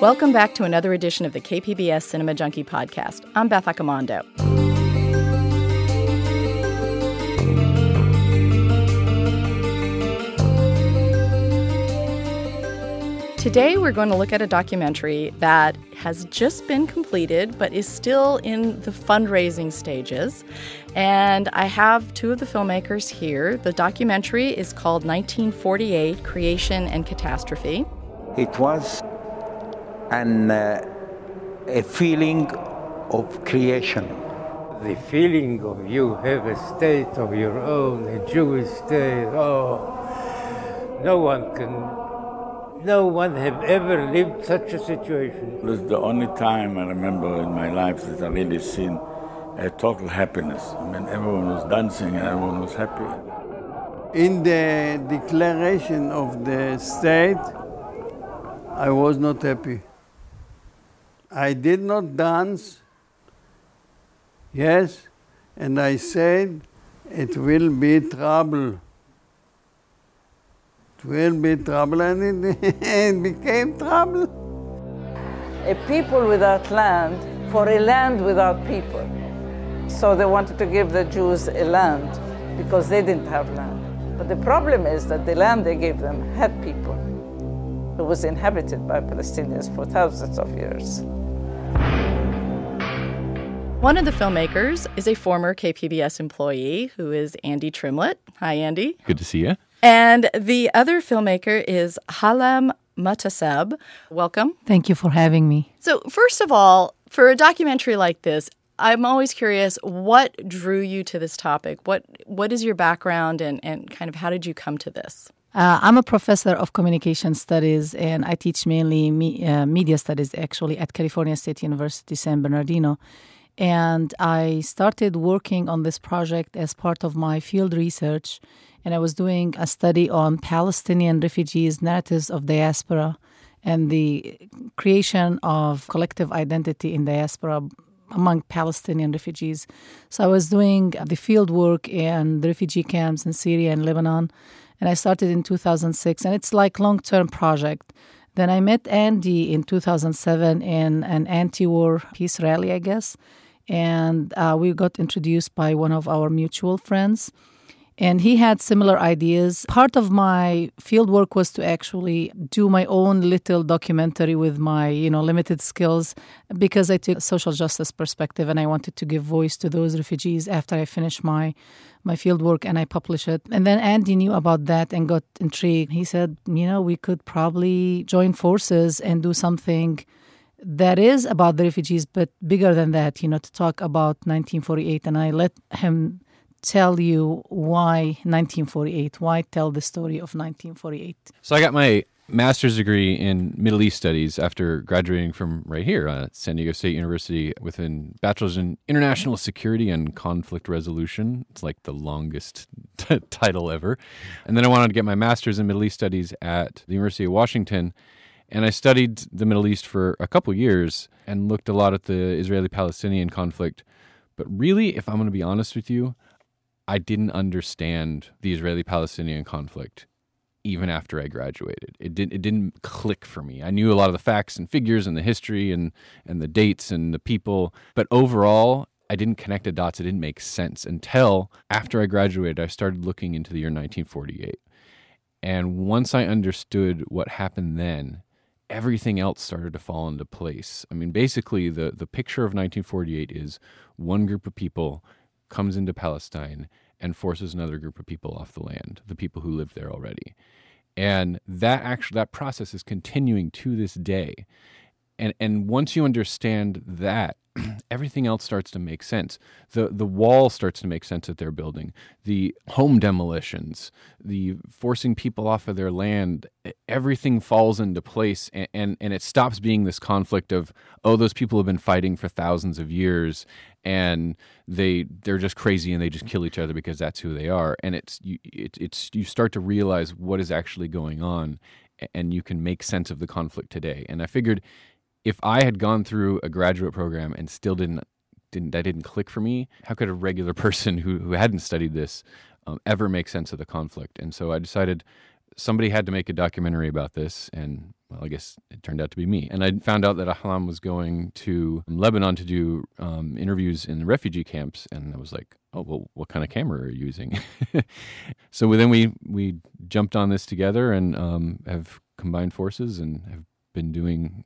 Welcome back to another edition of the KPBS Cinema Junkie podcast. I'm Beth Accomando. Today, we're going to look at a documentary that has just been completed but is still in the fundraising stages. And I have two of the filmmakers here. The documentary is called 1948 Creation and Catastrophe. It was an, uh, a feeling of creation. The feeling of you have a state of your own, a Jewish state. Oh, no one can, no one have ever lived such a situation. It was the only time I remember in my life that I really seen a total happiness. I mean, everyone was dancing and everyone was happy. In the declaration of the state, I was not happy. I did not dance, yes, and I said it will be trouble. It will be trouble, and it, it became trouble. A people without land for a land without people. So they wanted to give the Jews a land because they didn't have land. But the problem is that the land they gave them had people. It was inhabited by Palestinians for thousands of years. One of the filmmakers is a former KPBS employee who is Andy Trimlett. Hi, Andy. Good to see you. And the other filmmaker is Ahlam Muhtaseb. Welcome. Thank you for having me. So, first of all, for a documentary like this, I'm always curious what drew you to this topic? What what is your background and, and kind of how did you come to this? Uh, I'm a professor of communication studies and I teach mainly me, uh, media studies actually at California State University San Bernardino. And I started working on this project as part of my field research. And I was doing a study on Palestinian refugees' narratives of diaspora and the creation of collective identity in diaspora among Palestinian refugees. So I was doing the field work in the refugee camps in Syria and Lebanon. And I started in 2006. And it's like long-term project. Then I met Andy in 2007 in an anti-war peace rally, I guess and uh, we got introduced by one of our mutual friends. And he had similar ideas. Part of my field work was to actually do my own little documentary with my you know limited skills because i took a social justice perspective and i wanted to give voice to those refugees after i finished my my field work and i published it. And then andy knew about that and got intrigued. He said you know we could probably join forces and do something that is about the refugees, but bigger than that, you know, to talk about 1948. And I let him tell you why 1948, why tell the story of 1948. So I got my master's degree in Middle East studies after graduating from right here at San Diego State University with a bachelor's in international security and conflict resolution. It's like the longest t- title ever. And then I wanted to get my master's in Middle East studies at the University of Washington. And I studied the Middle East for a couple years and looked a lot at the Israeli Palestinian conflict. But really, if I'm going to be honest with you, I didn't understand the Israeli Palestinian conflict even after I graduated. It didn't it didn't click for me. I knew a lot of the facts and figures and the history and and the dates and the people, but overall I didn't connect the dots. It didn't make sense until after I graduated I started looking into the year 1948. And once I understood what happened then, everything else started to fall into place. I mean, basically, the, the picture of 1948 is one group of people comes into Palestine and forces another group of people off the land, the people who lived there already. And that actually that process is continuing to this day. And and once you understand that, everything else starts to make sense. The the wall starts to make sense that they're building. The home demolitions, the forcing people off of their land, everything falls into place and, and, and it stops being this conflict of, oh, those people have been fighting for thousands of years and they they're just crazy and they just kill each other because that's who they are. And it's you it, it's you start to realize what is actually going on and you can make sense of the conflict today. And I figured if I had gone through a graduate program and still didn't didn't that didn't click for me, how could a regular person who who hadn't studied this um, ever make sense of the conflict? And so I decided somebody had to make a documentary about this, and well, I guess it turned out to be me. And I found out that Ahlam was going to Lebanon to do um, interviews in the refugee camps, and I was like, "Oh, well, what kind of camera are you using?" so then we we jumped on this together and um, have combined forces and have been doing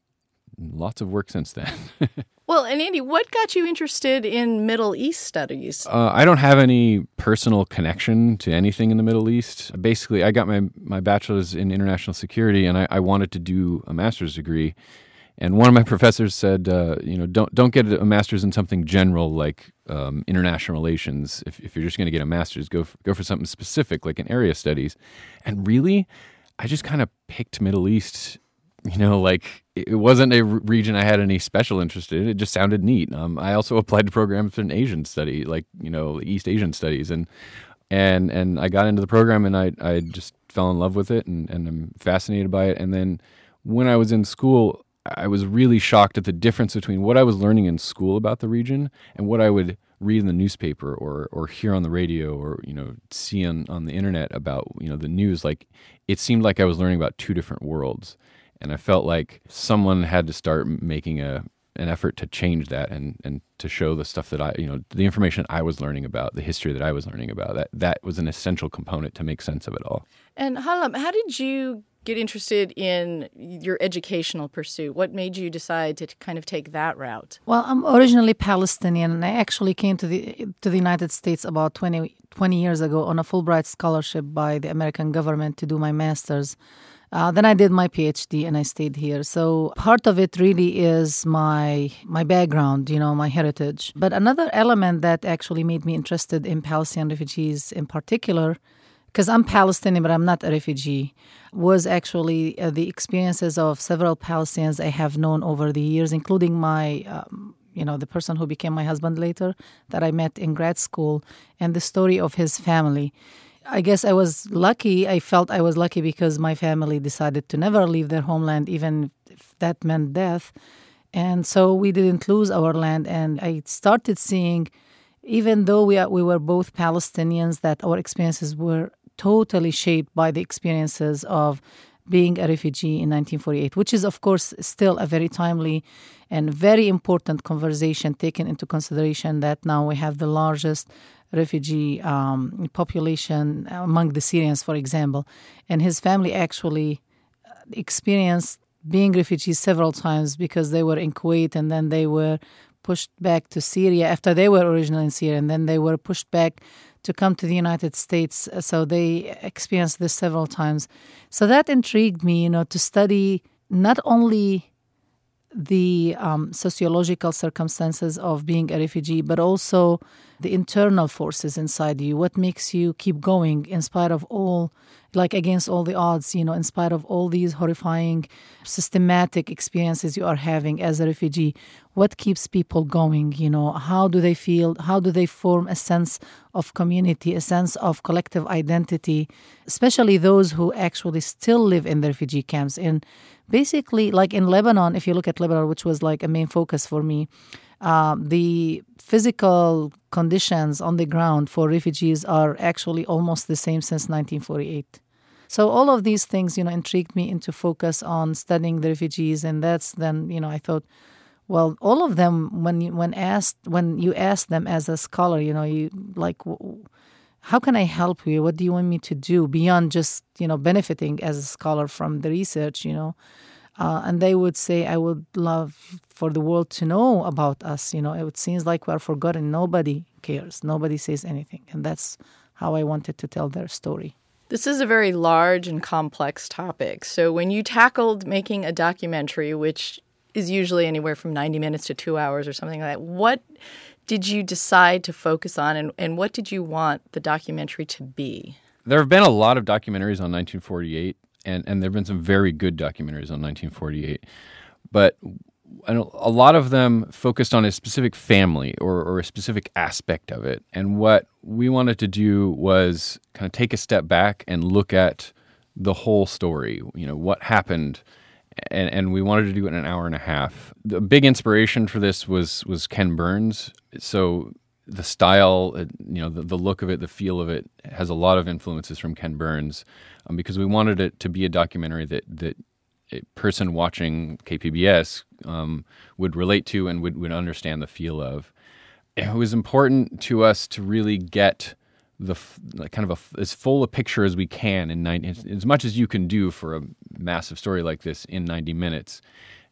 lots of work since then. well, and Andy, what got you interested in Middle East studies? Uh, I don't have any personal connection to anything in the Middle East. Basically, I got my, my bachelor's in international security and I, I wanted to do a master's degree. And one of my professors said, uh, you know, don't don't get a master's in something general like um, international relations. If, if you're just going to get a master's, go for, go for something specific like an area studies. And really, I just kind of picked Middle East you know, like it wasn't a region I had any special interest in. It just sounded neat. Um, I also applied to programs in Asian study, like you know, East Asian studies, and and and I got into the program and I I just fell in love with it and and I'm fascinated by it. And then when I was in school, I was really shocked at the difference between what I was learning in school about the region and what I would read in the newspaper or or hear on the radio or you know see on, on the internet about you know the news like it seemed like I was learning about two different worlds and I felt like someone had to start making a an effort to change that and and to show the stuff that I you know the information I was learning about the history that I was learning about that that was an essential component to make sense of it all. And Ahlam, how did you get interested in your educational pursuit? What made you decide to kind of take that route? Well, I'm originally Palestinian and I actually came to the to the United States about 20, 20 years ago on a Fulbright scholarship by the American government to do my master's uh, then I did my PhD and I stayed here. So part of it really is my my background, you know, my heritage. But another element that actually made me interested in Palestinian refugees in particular, because I'm Palestinian but I'm not a refugee, was actually uh, the experiences of several Palestinians I have known over the years, including my. Um, you know, the person who became my husband later that I met in grad school, and the story of his family. I guess I was lucky. I felt I was lucky because my family decided to never leave their homeland, even if that meant death. And so we didn't lose our land. And I started seeing, even though we, are, we were both Palestinians, that our experiences were totally shaped by the experiences of being a refugee in 1948, which is, of course, still a very timely and very important conversation taken into consideration that now we have the largest refugee um, population among the Syrians, for example. And his family actually uh, experienced being refugees several times because they were in Kuwait and then they were pushed back to Syria after they were originally in Syria and then they were pushed back to come to the United States. So they experienced this several times. So that intrigued me, you know, to study not only the um, sociological circumstances of being a refugee, but also the internal forces inside you. What makes you keep going in spite of all, like against all the odds, you know, in spite of all these horrifying, systematic experiences you are having as a refugee? What keeps people going? You know, how do they feel? How do they form a sense of community, a sense of collective identity, especially those who actually still live in the refugee camps? And basically, like in Lebanon, if you look at Lebanon, which was like a main focus for me, uh, the physical conditions on the ground for refugees are actually almost the same since 1948. So all of these things, you know, intrigued me into focus on studying the refugees, and that's then, you know, I thought, well, all of them, when you, when asked, when you ask them as a scholar, you know, you like, how can I help you? What do you want me to do beyond just, you know, benefiting as a scholar from the research, you know? Uh, and they would say, I would love for the world to know about us. You know, it seems like we are forgotten. Nobody cares. Nobody says anything. And that's how I wanted to tell their story. This is a very large and complex topic. So when you tackled making a documentary, which is usually anywhere from 90 minutes to two hours or something like that, what did you decide to focus on and, and what did you want the documentary to be? There have been a lot of documentaries on 1948 and and there have been some very good documentaries on 1948, but a lot of them focused on a specific family or, or a specific aspect of it. And what we wanted to do was kind of take a step back and look at the whole story. You know what happened. And, and we wanted to do it in an hour and a half. The big inspiration for this was was Ken Burns. So the style, uh, you know, the, the look of it, the feel of it has a lot of influences from Ken Burns um, because we wanted it to be a documentary that that a person watching KPBS um, would relate to and would, would understand the feel of. It was important to us to really get the kind of a, as full a picture as we can in 90, as much as you can do for a massive story like this in 90 minutes.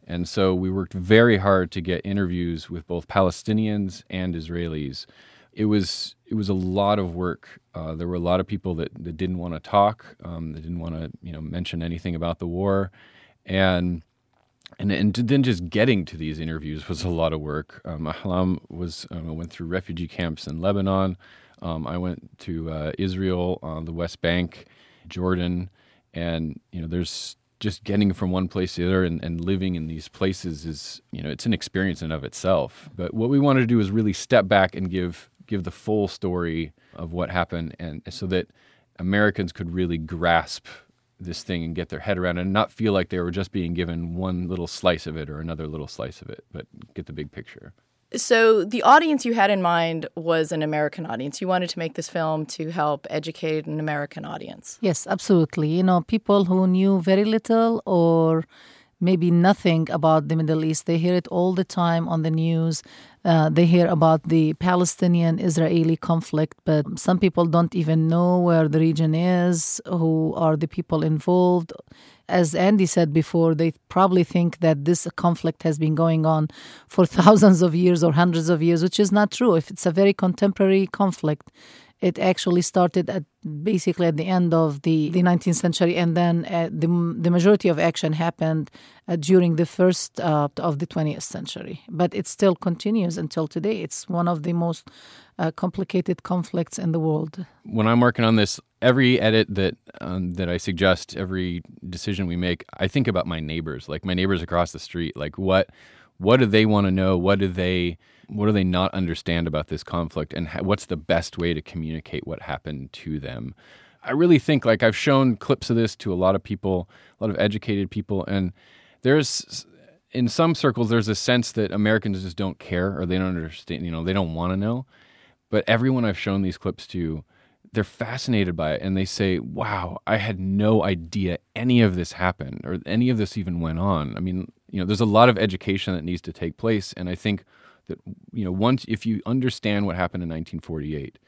And so we worked very hard to get interviews with both Palestinians and Israelis. It was it was a lot of work. Uh, there were a lot of people that, that didn't want to talk, um, that didn't want to you know mention anything about the war, and and and then just getting to these interviews was a lot of work. Um, Ahlam was um, went through refugee camps in Lebanon. Um, I went to uh, Israel, uh, the West Bank, Jordan, and you know there's just getting from one place to the other and, and living in these places is you know it's an experience in of itself. But what we wanted to do is really step back and give give the full story of what happened and so that americans could really grasp this thing and get their head around it and not feel like they were just being given one little slice of it or another little slice of it but get the big picture so, the audience you had in mind was an American audience. You wanted to make this film to help educate an American audience. Yes, absolutely. You know, people who knew very little or maybe nothing about the Middle East. They hear it all the time on the news. Uh, they hear about the Palestinian Israeli conflict, but some people don't even know where the region is, who are the people involved. As Andy said before, they probably think that this conflict has been going on for thousands of years or hundreds of years, which is not true. If it's a very contemporary conflict, it actually started at basically at the end of the, the 19th century, and then uh, the, the majority of action happened uh, during the first uh, of the 20th century. But it still continues until today. It's one of the most uh, complicated conflicts in the world. When I'm working on this, every edit that um, that I suggest, every decision we make, I think about my neighbors, like my neighbors across the street. Like what what do they want to know? What do they what do they not understand about this conflict? And what's the best way to communicate what happened to them? I really think like i've shown clips of this to a lot of people a lot of educated people and there's in some circles there's a sense that americans just don't care or they don't understand you know they don't want to know. But everyone i've shown these clips to they're fascinated by it and they say wow i had no idea any of this happened or any of this even went on. I mean you know there's a lot of education that needs to take place. And i think that you know once if you understand what happened in 1948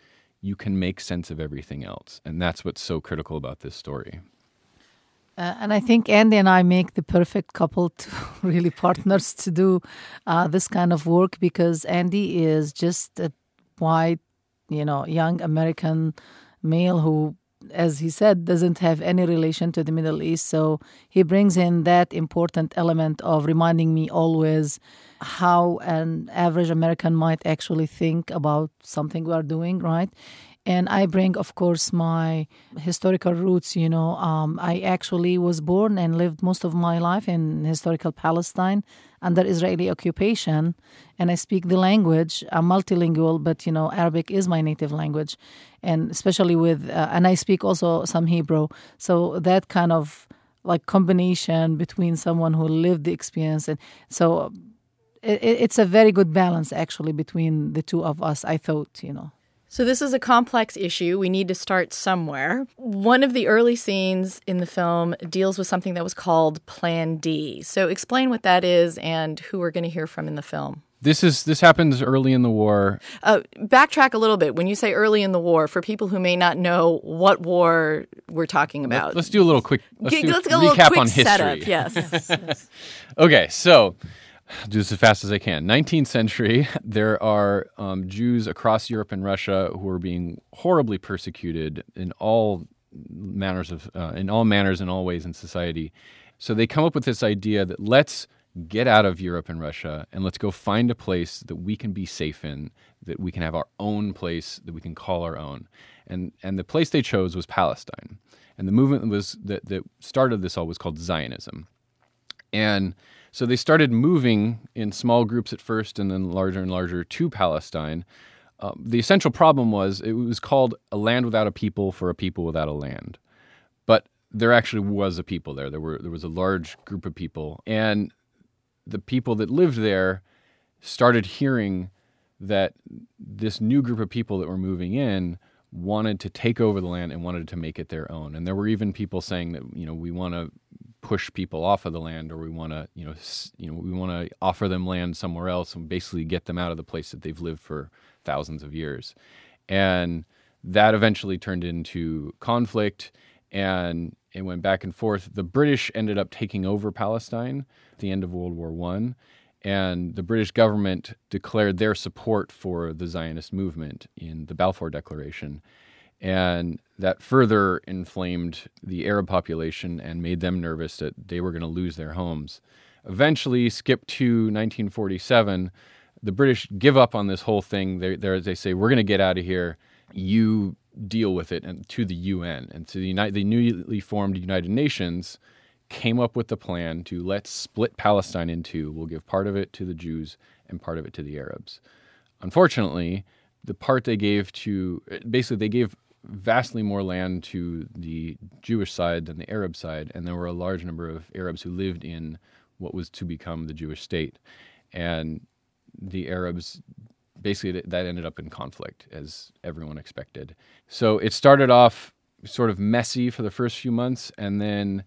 you can make sense of everything else. And that's what's so critical about this story. Uh, and I think Andy and I make the perfect couple to really partners to do uh, this kind of work because Andy is just a white, you know, young American male who as he said, doesn't have any relation to the Middle East. So he brings in that important element of reminding me always how an average American might actually think about something we are doing, right? And I bring, of course, my historical roots. You know, um, I actually was born and lived most of my life in historical Palestine under Israeli occupation, and I speak the language. I'm multilingual, but you know, Arabic is my native language, and especially with, uh, and I speak also some Hebrew. So that kind of like combination between someone who lived the experience, and so it, it's a very good balance actually between the two of us. I thought, you know. So, this is a complex issue. We need to start somewhere. One of the early scenes in the film deals with something that was called Plan D. So, explain what that is and who we're going to hear from in the film. This is this happens early in the war. Uh, backtrack a little bit. When you say early in the war, for people who may not know what war we're talking about, Let, us do a little quick. Let's, G- do let's a recap little quick on history. setup. Yes. okay, so do this as fast as I can. 19th century, there are um, Jews across Europe and Russia who are being horribly persecuted in all manners of uh, in all manners in all ways in society. So they come up with this idea that let's get out of Europe and Russia and let's go find a place that we can be safe in, that we can have our own place that we can call our own. And and the place they chose was Palestine. And the movement was that that started this all was called Zionism. And so they started moving in small groups at first and then larger and larger to Palestine. Um, the essential problem was it was called a land without a people for a people without a land. But there actually was a people there. There were there was a large group of people, and the people that lived there started hearing that this new group of people that were moving in wanted to take over the land and wanted to make it their own. And there were even people saying that you know we want to push people off of the land or we want to you know you know we want to offer them land somewhere else and basically get them out of the place that they've lived for thousands of years. And that eventually turned into conflict and it went back and forth. The British ended up taking over Palestine at the end of World War One, and the British government declared their support for the Zionist movement in the Balfour Declaration. And that further inflamed the Arab population and made them nervous that they were going to lose their homes. Eventually, skip to 1947, the British give up on this whole thing. They, they say, We're going to get out of here. You deal with it and to the UN and to the United, the newly formed United Nations came up with the plan to let's split Palestine in two. We'll give part of it to the Jews and part of it to the Arabs. Unfortunately, the part they gave to basically they gave vastly more land to the Jewish side than the Arab side, and there were a large number of Arabs who lived in what was to become the Jewish state. And the Arabs basically that ended up in conflict as everyone expected. So it started off sort of messy for the first few months, and then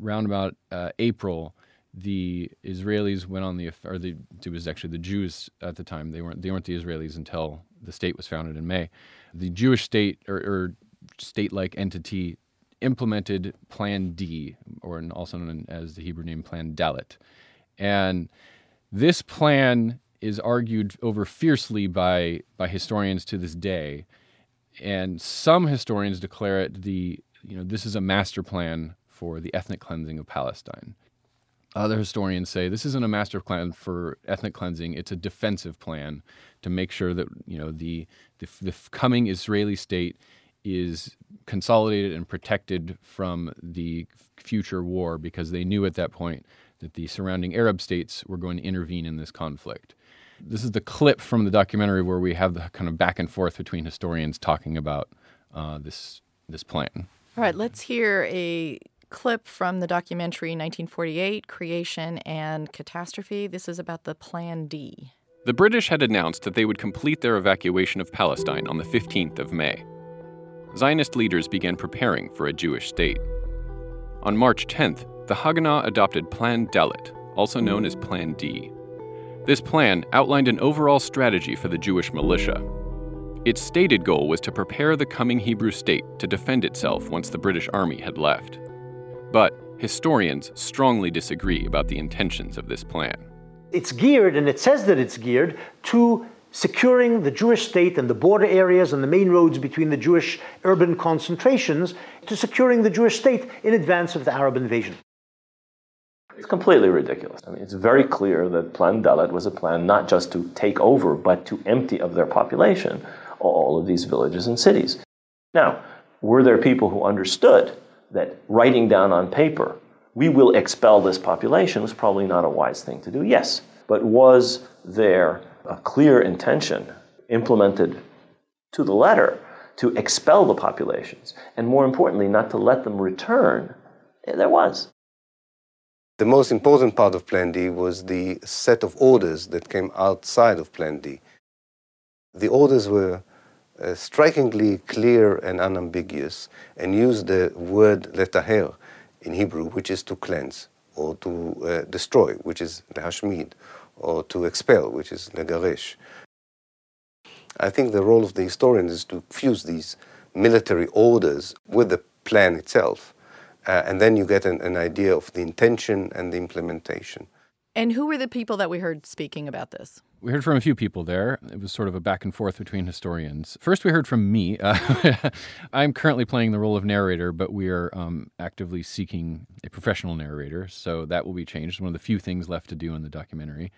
around about uh, April, the Israelis went on the or the it was actually the Jews at the time. They weren't they weren't the Israelis until the state was founded in May. The Jewish state or, or state-like entity implemented Plan D, or also known as the Hebrew name Plan Dalet. and this plan is argued over fiercely by by historians to this day, and some historians declare it the you know this is a master plan for the ethnic cleansing of Palestine. Other historians say this isn't a master plan for ethnic cleansing; it's a defensive plan to make sure that you know the the, the coming Israeli state is consolidated and protected from the future war because they knew at that point that the surrounding Arab states were going to intervene in this conflict. This is the clip from the documentary where we have the kind of back and forth between historians talking about uh, this this plan. All right, let's hear a clip from the documentary 1948 Creation and Catastrophe. This is about the Plan D. The British had announced that they would complete their evacuation of Palestine on the 15th of May. Zionist leaders began preparing for a Jewish state. On March 10th, the Haganah adopted Plan Dalet, also known as Plan D. This plan outlined an overall strategy for the Jewish militia. Its stated goal was to prepare the coming Hebrew state to defend itself once the British army had left. But historians strongly disagree about the intentions of this plan. It's geared, and it says that it's geared, to securing the Jewish state and the border areas and the main roads between the Jewish urban concentrations, to securing the Jewish state in advance of the Arab invasion. It's completely ridiculous. I mean, it's very clear that Plan Dalet was a plan not just to take over, but to empty of their population all of these villages and cities. Now, were there people who understood that writing down on paper, we will expel this population, was probably not a wise thing to do? Yes. But was there a clear intention implemented to the letter to expel the populations? And more importantly, not to let them return? There was. The most important part of Plan D was the set of orders that came outside of Plan D. The orders were uh, strikingly clear and unambiguous and used the word letaher in Hebrew, which is to cleanse or to uh, destroy, which is lehashmid, or to expel, which is legaresh. I think the role of the historian is to fuse these military orders with the plan itself uh, and then you get an, an idea of the intention and the implementation. And who were the people that we heard speaking about this? We heard from a few people there. It was sort of a back and forth between historians. First, we heard from me. Uh, I'm currently playing the role of narrator, but we are um, actively seeking a professional narrator, so that will be changed. One of the few things left to do in the documentary.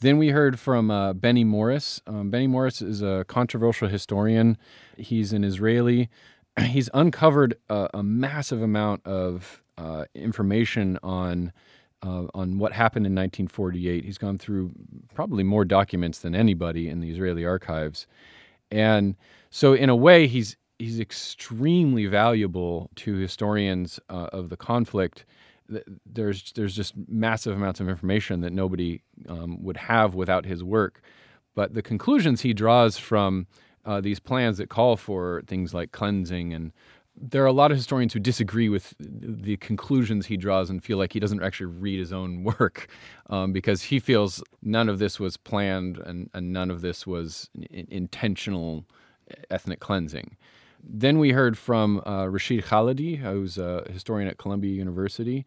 Then we heard from uh, Benny Morris. Um, Benny Morris is a controversial historian. He's an Israeli he's uncovered a, a massive amount of uh, information on uh, on what happened in 1948. He's gone through probably more documents than anybody in the Israeli archives, and so in a way, he's he's extremely valuable to historians uh, of the conflict. There's there's just massive amounts of information that nobody um, would have without his work. But the conclusions he draws from uh, these plans that call for things like cleansing and there are a lot of historians who disagree with the conclusions he draws and feel like he doesn't actually read his own work um, because he feels none of this was planned and, and none of this was intentional ethnic cleansing. Then we heard from uh, Rashid Khalidi, who's a historian at Columbia University.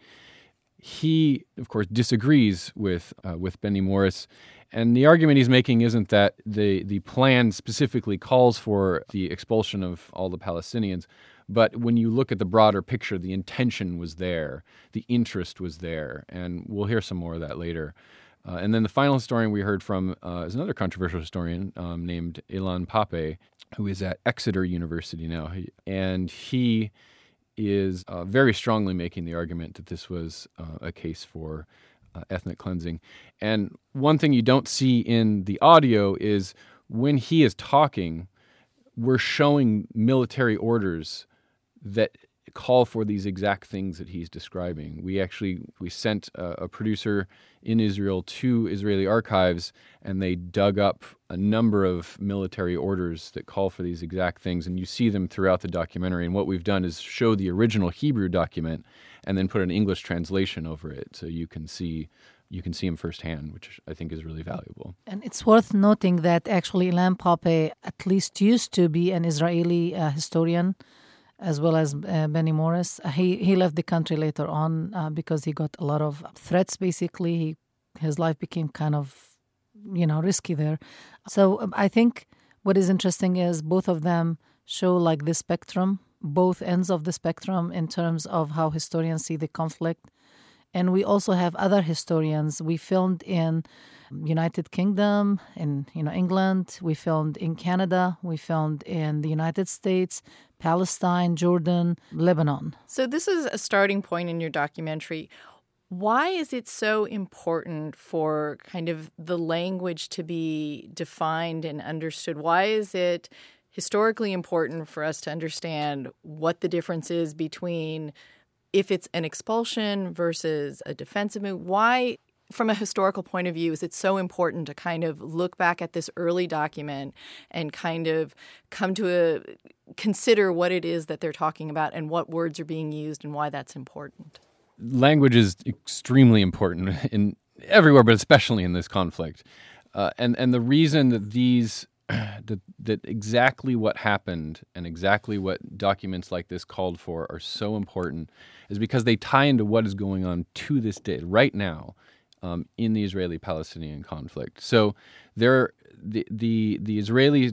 He, of course, disagrees with uh, with Benny Morris, and the argument he's making isn't that the the plan specifically calls for the expulsion of all the Palestinians, but when you look at the broader picture, the intention was there, the interest was there, and we'll hear some more of that later. Uh, and then the final historian we heard from uh, is another controversial historian um, named Ilan Pappé, who is at Exeter University now. And he is uh, very strongly making the argument that this was uh, a case for uh, ethnic cleansing. And one thing you don't see in the audio is when he is talking, we're showing military orders that call for these exact things that he's describing. We actually we sent a, a, producer in Israel to Israeli archives, and they dug up a number of military orders that call for these exact things, and you see them throughout the documentary. And what we've done is show the original Hebrew document, and then put an English translation over it, so you can see. You can see them firsthand, which I think is really valuable. And it's worth noting that actually Ilan Pappé at least used to be an Israeli uh, historian as well as uh, Benny Morris. Uh, he he left the country later on uh, because he got a lot of threats. Basically, he, his life became kind of you know risky there. So um, I think what is interesting is both of them show like the spectrum, both ends of the spectrum in terms of how historians see the conflict. And we also have other historians. We filmed in United Kingdom, in you know England. We filmed in Canada. We filmed in the United States, Palestine, Jordan, Lebanon. So this is a starting point in your documentary. Why is it so important for kind of the language to be defined and understood? Why is it historically important for us to understand what the difference is between if it's an expulsion versus a defensive move? Why from a historical point of view, is it so important to kind of look back at this early document and kind of come to a consider what it is that they're talking about and what words are being used and why that's important? Language is extremely important in everywhere, but especially in this conflict. Uh, and and the reason that these that, that exactly what happened and exactly what documents like this called for are so important is because they tie into what is going on to this day, right now, um, in the Israeli-Palestinian conflict. So there, the the the Israeli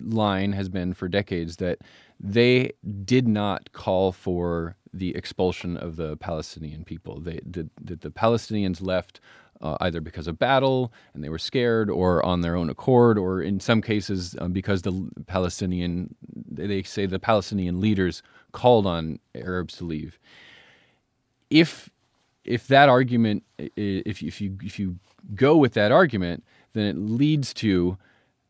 line has been for decades that they did not call for the expulsion of the Palestinian people. They that the, the Palestinians left uh, either because of battle and they were scared, or on their own accord, or in some cases um, because the Palestinian they say the Palestinian leaders called on Arabs to leave. If if that argument, if if you if you go with that argument, then it leads to,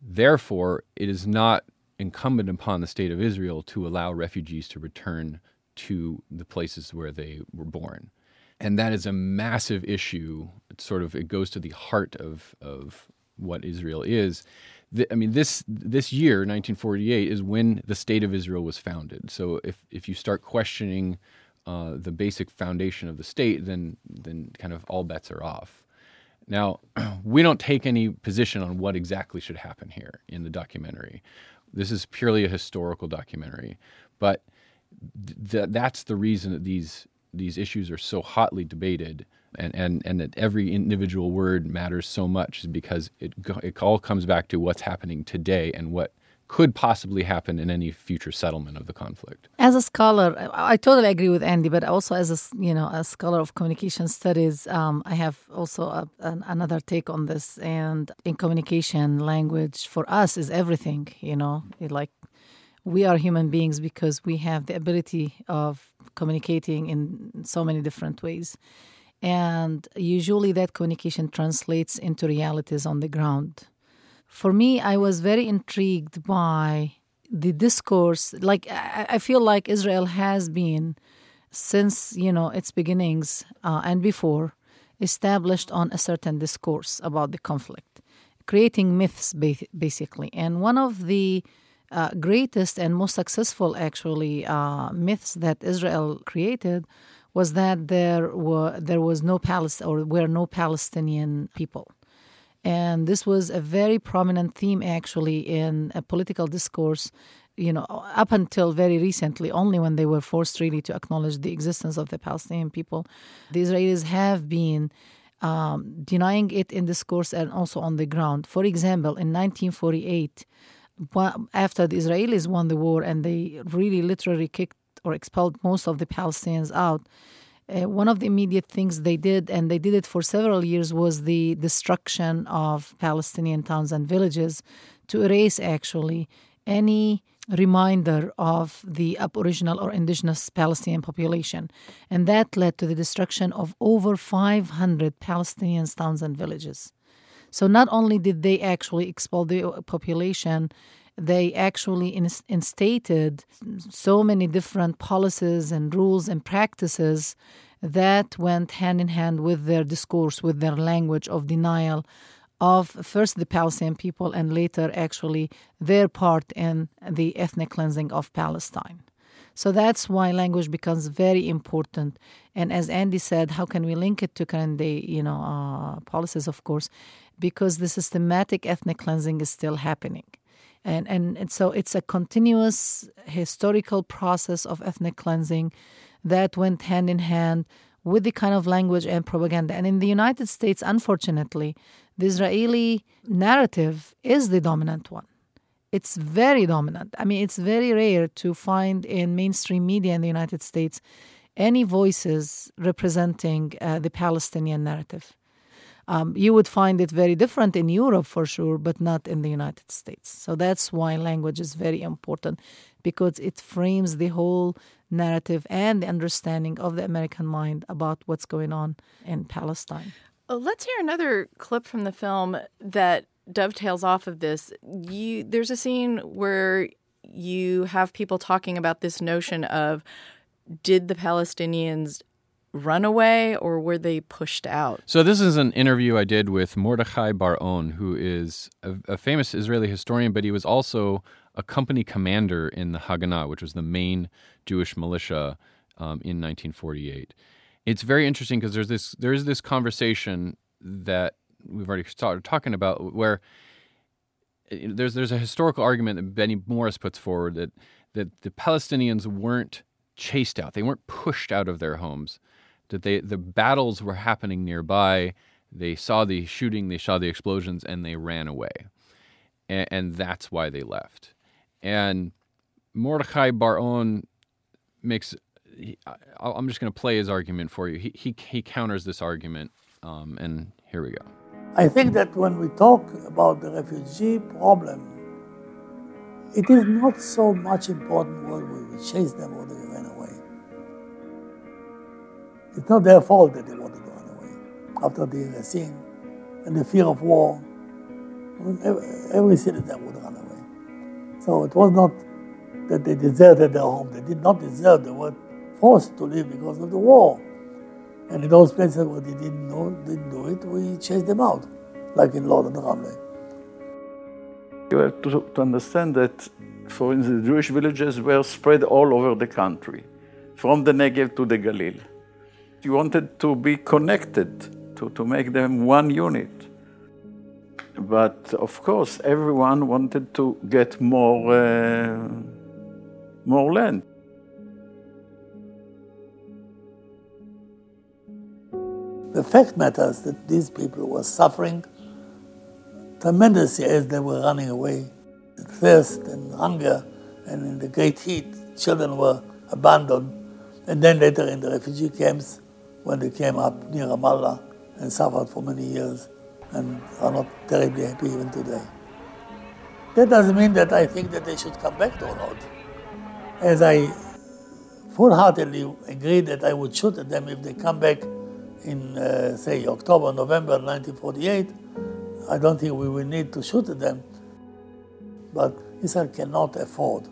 therefore, it is not incumbent upon the state of Israel to allow refugees to return to the places where they were born, and that is a massive issue. It sort of it goes to the heart of of what Israel is. I mean, this this year, 1948, is when the state of Israel was founded. So if if you start questioning uh, the basic foundation of the state, then then kind of all bets are off. Now, we don't take any position on what exactly should happen here in the documentary. This is purely a historical documentary, but th- that's the reason that these these issues are so hotly debated and, and, and that every individual word matters so much is because it, it all comes back to what's happening today and what could possibly happen in any future settlement of the conflict. As a scholar, I totally agree with Andy, but also as a you know a scholar of communication studies, um, I have also a, an, another take on this. And in communication, language for us is everything. You know, like we are human beings because we have the ability of communicating in so many different ways. And usually that communication translates into realities on the ground for me, I was very intrigued by the discourse. Like, I, feel like Israel has been, since, you know, its beginnings uh, and before, established on a certain discourse about the conflict creating myths, basically. And one of the uh, greatest and most successful, actually, uh, myths that Israel created was that there were there was no Palest or were no Palestinian people. And this was a very prominent theme, actually, in a political discourse you know, up until very recently, only when they were forced really to acknowledge the existence of the Palestinian people, the Israelis have been um, denying it in discourse and also on the ground. For example, in 1948, after the Israelis won the war and they really literally kicked or expelled most of the Palestinians out, uh, one of the immediate things they did, and they did it for several years, was the destruction of Palestinian towns and villages to erase actually any reminder of the Aboriginal or indigenous Palestinian population. And that led to the destruction of over 500 Palestinian towns and villages. So not only did they actually expel the population, they actually instated so many different policies and rules and practices that went hand in hand with their discourse, with their language of denial of first the Palestinian people and later actually their part in the ethnic cleansing of Palestine. So that's why language becomes very important. And as Andy said, how can we link it to current day, you know, uh, policies? Of course, because the systematic ethnic cleansing is still happening. And, and, and so it's a continuous historical process of ethnic cleansing that went hand in hand with the kind of language and propaganda. And in the United States, unfortunately, the Israeli narrative is the dominant one. It's very dominant. I mean, it's very rare to find in mainstream media in the United States any voices representing uh, the Palestinian narrative. Um, you would find it very different in Europe for sure, but not in the United States. So that's why language is very important because it frames the whole narrative and the understanding of the American mind about what's going on in Palestine. Uh, let's hear another clip from the film that dovetails off of this. You, there's a scene where you have people talking about this notion of did the Palestinians run away or were they pushed out? So this is an interview I did with Mordechai Bar-On, who is a, a, famous Israeli historian, but he was also a company commander in the Haganah, which was the main Jewish militia um, in 1948. It's very interesting because there's this there's this conversation that we've already started talking about where eh, there's there's a historical argument that Benny Morris puts forward that that the Palestinians weren't chased out, they weren't pushed out of their homes, that they the battles were happening nearby. They saw the shooting, they saw the explosions, and they ran away, and, and that's why they left. And Mordechai Bar-On makes. He, I, am just going to play his argument for you. He, he, he counters this argument, um, and here we go. I think that when we talk about the refugee problem, it is not so much important whether we chase them or away. It's not their fault that they wanted to run away after the sin and the fear of war. Every citizen would run away. So it was not that they deserted their home. They did not deserve. They were forced to leave because of the war. And in those places where they didn't know, didn't do it, we chased them out, like in Lod and Ramleh. You have to, to understand that, for instance, the Jewish villages were spread all over the country, from the Negev to the Galil. You wanted to be connected, to, to make them one unit. But of course, everyone wanted to get more, uh, more land. The fact matters that these people were suffering tremendously as they were running away. Thirst and hunger, and in the great heat, children were abandoned. And then later in the refugee camps, when they came up near Ramallah and suffered for many years and are not terribly happy even today. That doesn't mean that I think that they should come back or not. As I full-heartedly agreed that I would shoot at them if they come back in, uh, say, October, November 1948, I don't think we will need to shoot at them. But Israel cannot afford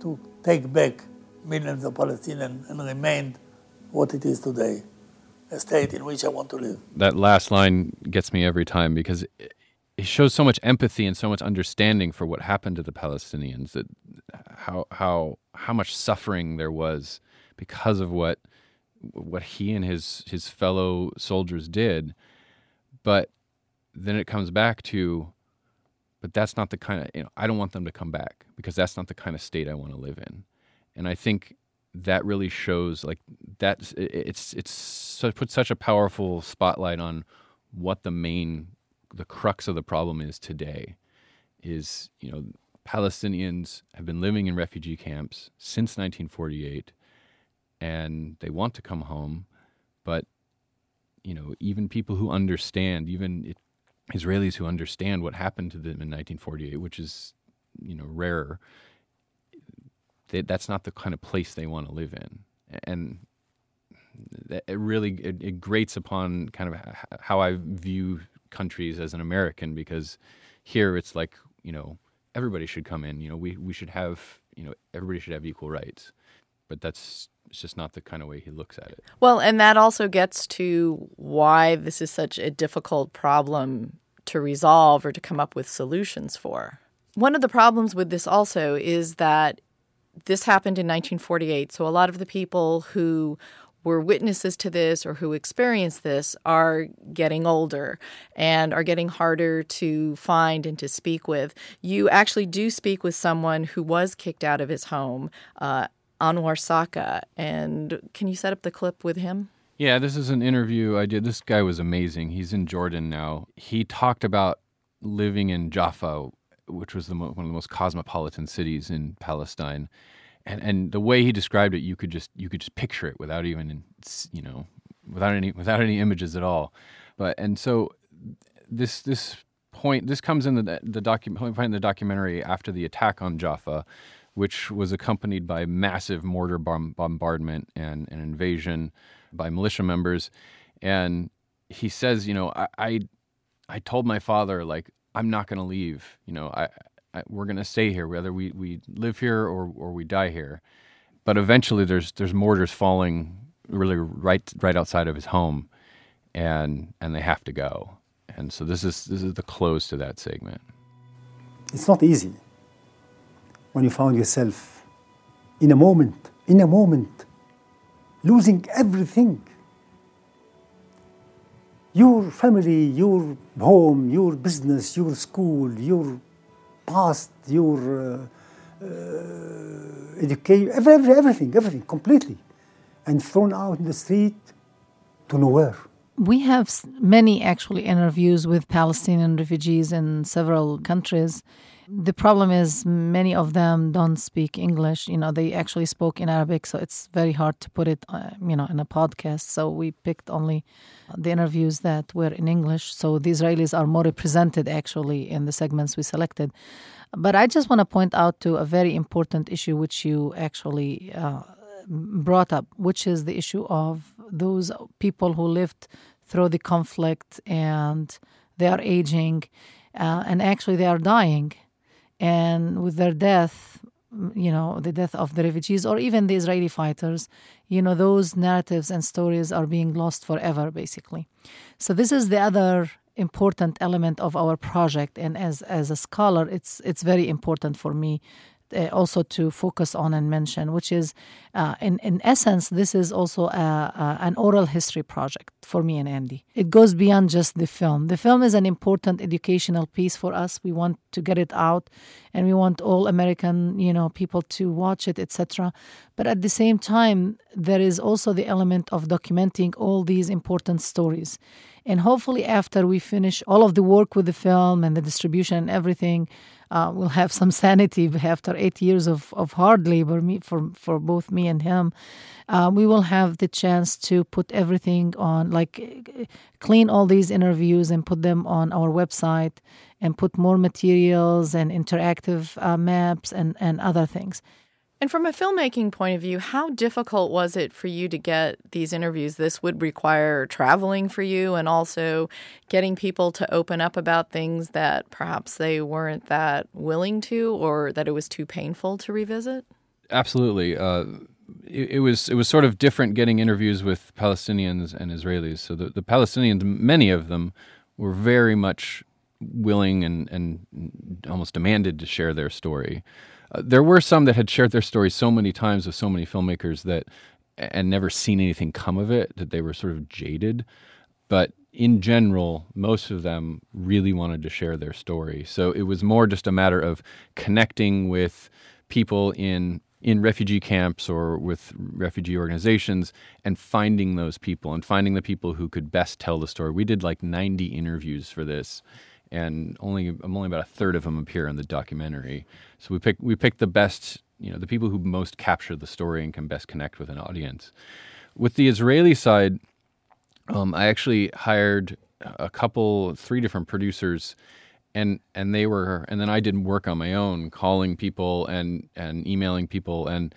to take back millions of Palestinians and remain what it is today a state in which I want to live. That last line gets me every time because it shows so much empathy and so much understanding for what happened to the Palestinians that how how how much suffering there was because of what what he and his his fellow soldiers did but then it comes back to but that's not the kind of you know I don't want them to come back because that's not the kind of state I want to live in and I think that really shows like that's it's it's so, put such a powerful spotlight on what the main the crux of the problem is today is you know Palestinians have been living in refugee camps since 1948 and they want to come home but you know even people who understand even it, Israelis who understand what happened to them in 1948 which is you know rarer they, that's not the kind of place they want to live in and it really it, it grates upon kind of how I view countries as an American because here it's like you know everybody should come in. You know we we should have you know everybody should have equal rights, but that's it's just not the kind of way he looks at it. Well, and that also gets to why this is such a difficult problem to resolve or to come up with solutions for. One of the problems with this also is that this happened in 1948. So a lot of the people who were witnesses to this or who experienced this are getting older and are getting harder to find and to speak with. You actually do speak with someone who was kicked out of his home, uh, Anwar Saka. And can you set up the clip with him? Yeah, this is an interview I did. This guy was amazing. He's in Jordan now. He talked about living in Jaffa, which was the mo- one of the most cosmopolitan cities in Palestine and and the way he described it, you could just you could just picture it without even you know without any without any images at all. But and so this this point this comes in the the document in the documentary after the attack on Jaffa, which was accompanied by massive mortar bomb- bombardment and an invasion by militia members, and he says, you know, I I, I told my father like I'm not going to leave. You know, I we're going to stay here, whether we, we live here or, or we die here. But eventually, there's there's mortars falling really right right outside of his home, and and they have to go. And so this is this is the close to that segment. It's not easy when you found yourself in a moment, in a moment, losing everything. Your family, your home, your business, your school, your past, your uh, uh, education, every, every, everything, everything, completely, and thrown out in the street to nowhere. We have many actually interviews with Palestinian refugees in several countries the problem is many of them don't speak English. You know, they actually spoke in Arabic, so it's very hard to put it, uh, you know, in a podcast. So we picked only the interviews that were in English. So the Israelis are more represented actually in the segments we selected. But I just want to point out to a very important issue which you actually uh, brought up, which is the issue of those people who lived through the conflict and they are aging uh, and actually they are dying and with their death mm, you know the death of the refugees or even the israeli fighters you know those narratives and stories are being lost forever basically. So this is the other important element of our project. And as as a scholar it's it's very important for me also to focus on and mention, which is, uh, in in essence, this is also a, a, an oral history project for me and Andy. It goes beyond just the film. The film is an important educational piece for us. We want to get it out, and we want all American, you know, people to watch it, etc. But at the same time, there is also the element of documenting all these important stories. And hopefully, after we finish all of the work with the film and the distribution and everything, uh, we'll have some sanity after eight years of, of hard labor me, for, for both me and him. Uh, we will have the chance to put everything on, like clean all these interviews and put them on our website and put more materials and interactive uh, maps and, and other things. And from a filmmaking point of view, how difficult was it for you to get these interviews? This would require traveling for you and also getting people to open up about things that perhaps they weren't that willing to or that it was too painful to revisit? Absolutely. Uh, it, it, was it was sort of different getting interviews with Palestinians and Israelis. So the, the Palestinians, many of them, were very much willing and, and almost demanded to share their story. Uh, there were some that had shared their story so many times with so many filmmakers that and never seen anything come of it that they were sort of jaded. But in general, most of them really wanted to share their story. So it was more just a matter of connecting with people in in refugee camps or with refugee organizations and finding those people and finding the people who could best tell the story. We did like 90 interviews for this and only I'm only about a third of them appear in the documentary. So we picked we picked the best, you know, the people who most capture the story and can best connect with an audience. With the Israeli side, um, I actually hired a couple, three different producers, and and they were, and then I did work on my own, calling people and and emailing people, and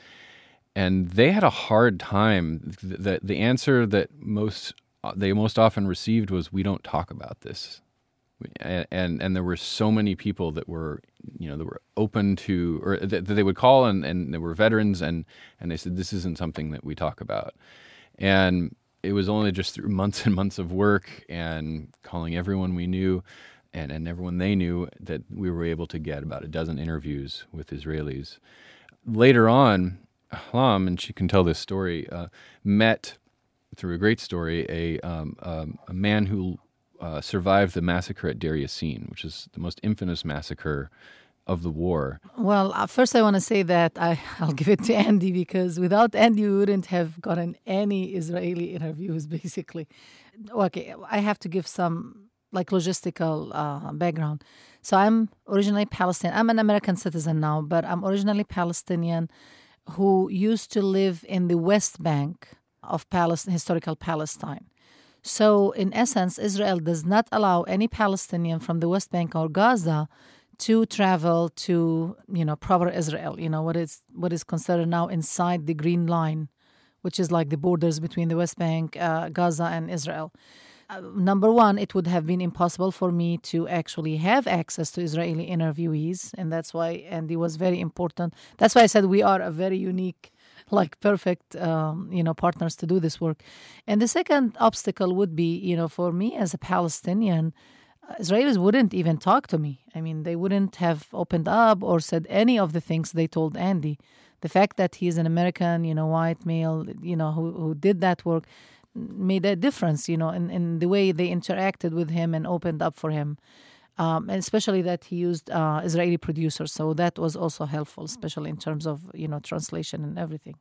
and they had a hard time. The the answer that most they most often received was, "We don't talk about this." And, and, there were so many people that were you know that were open to or that, that they would call and and they were veterans and and they said this isn't something that we talk about and it was only just through months and months of work and calling everyone we knew and, and everyone they knew that we were able to get about a dozen interviews with Israelis. Later on, Ahlam, and she can tell this story, uh, met through a great story a, um, um, a man who uh, survived the massacre at Deir Yassin, which is the most infamous massacre of the war? Well, uh, first I want to say that I, I'll give it to Andy because without Andy, we wouldn't have gotten any Israeli interviews, basically. Okay, I have to give some like logistical uh, background. So I'm originally Palestinian. I'm an American citizen now, but I'm originally Palestinian who used to live in the West Bank of Palestine, historical Palestine. So, in essence, Israel does not allow any Palestinian from the West Bank or Gaza to travel to you know proper Israel, you know what is what is considered now inside the Green Line, which is like the borders between the West Bank, uh, Gaza, and Israel. Uh, number one, it would have been impossible for me to actually have access to Israeli interviewees, and that's why Andy was very important. That's why I said we are a very unique like perfect um, you know partners to do this work and the second obstacle would be you know for me as a palestinian Israelis wouldn't even talk to me. I mean, they wouldn't have opened up or said any of the things they told Andy. The fact that he's an American, you know, white male, you know, who, who did that work made a difference, you know, in, in the way they interacted with him and opened up for him. Um, and especially that he used uh, Israeli producers, so that was also helpful, especially in terms of you know translation and everything.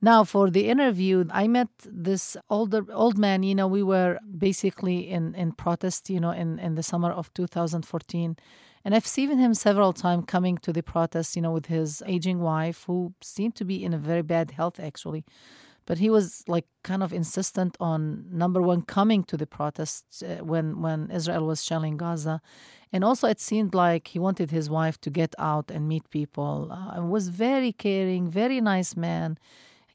Now, for the interview, I met this older old man. You know, we were basically in in protest. You know, in in the summer of 2014, and I've seen him several times coming to the protest. You know, with his aging wife, who seemed to be in a very bad health actually. But he was like kind of insistent on number one coming to the protests uh, when when Israel was shelling Gaza, and also it seemed like he wanted his wife to get out and meet people. Uh, was very caring, very nice man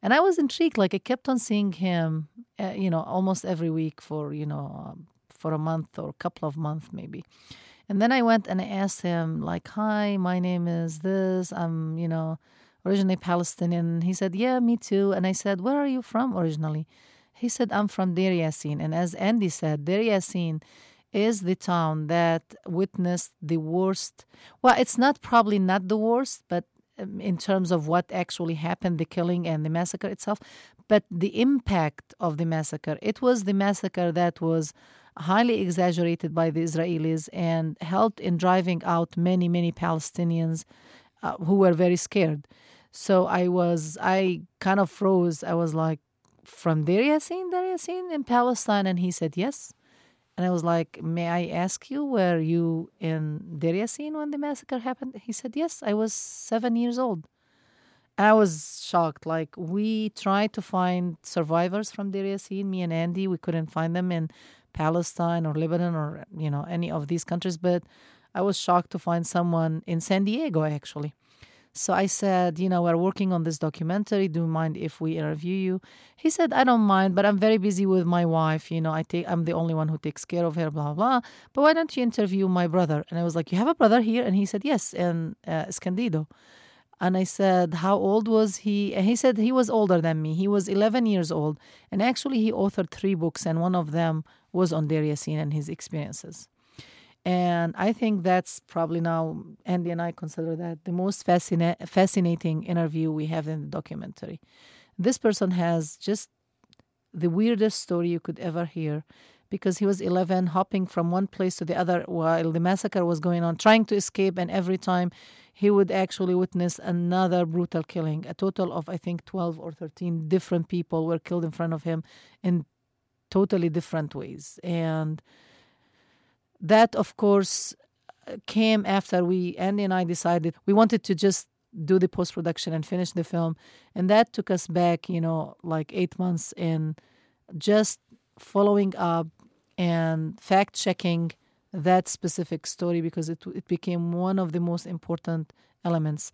and I was intrigued. Like I kept on seeing him, uh, you know, almost every week for you know um, for a month or a couple of months maybe. And then I went and I asked him like, "Hi, my name is this. I'm you know originally Palestinian." He said, "Yeah, me too." And I said, "Where are you from originally?" He said, "I'm from Deir Yassin." And as Andy said, Deir Yassin is the town that witnessed the worst. Well, it's not probably not the worst, but um, in terms of what actually happened, the killing and the massacre itself, but the impact of the massacre. It was the massacre that was highly exaggerated by the Israelis and helped in driving out many, many Palestinians uh, who were very scared. So I was, I kind of froze. I was like, from Deir Yassin, Yassin in Palestine? And he said, yes. And I was like, May I ask you, were you in Deir Yassin when the massacre happened? He said, Yes, I was seven years old. And I was shocked. Like, we tried to find survivors from Deir Yassin, me and Andy. We couldn't find them in Palestine or Lebanon or, you know, any of these countries. But I was shocked to find someone in San Diego, actually. So I said, you know, we're working on this documentary. Do you mind if we interview you? He said, I don't mind, but I'm very busy with my wife. You know, I take I'm the only one who takes care of her, blah blah. But why don't you interview my brother? And I was like, you have a brother here? And he said, yes, in uh, Escondido. And I said, how old was he? And he said he was older than me. He was 11 years old. And actually, he authored three books, and one of them was on Yassin and his experiences. And I think that's probably now, Andy and I consider that the most fascina- fascinating interview we have in the documentary. This person has just the weirdest story you could ever hear because he was 11, hopping from one place to the other while the massacre was going on, trying to escape. And every time he would actually witness another brutal killing. A total of, I think, 12 or 13 different people were killed in front of him in totally different ways. And that, of course, came after we, Andy and I decided we wanted to just do the post production and finish the film. And that took us back, you know, like eight months in just following up and fact checking that specific story because it, it became one of the most important elements.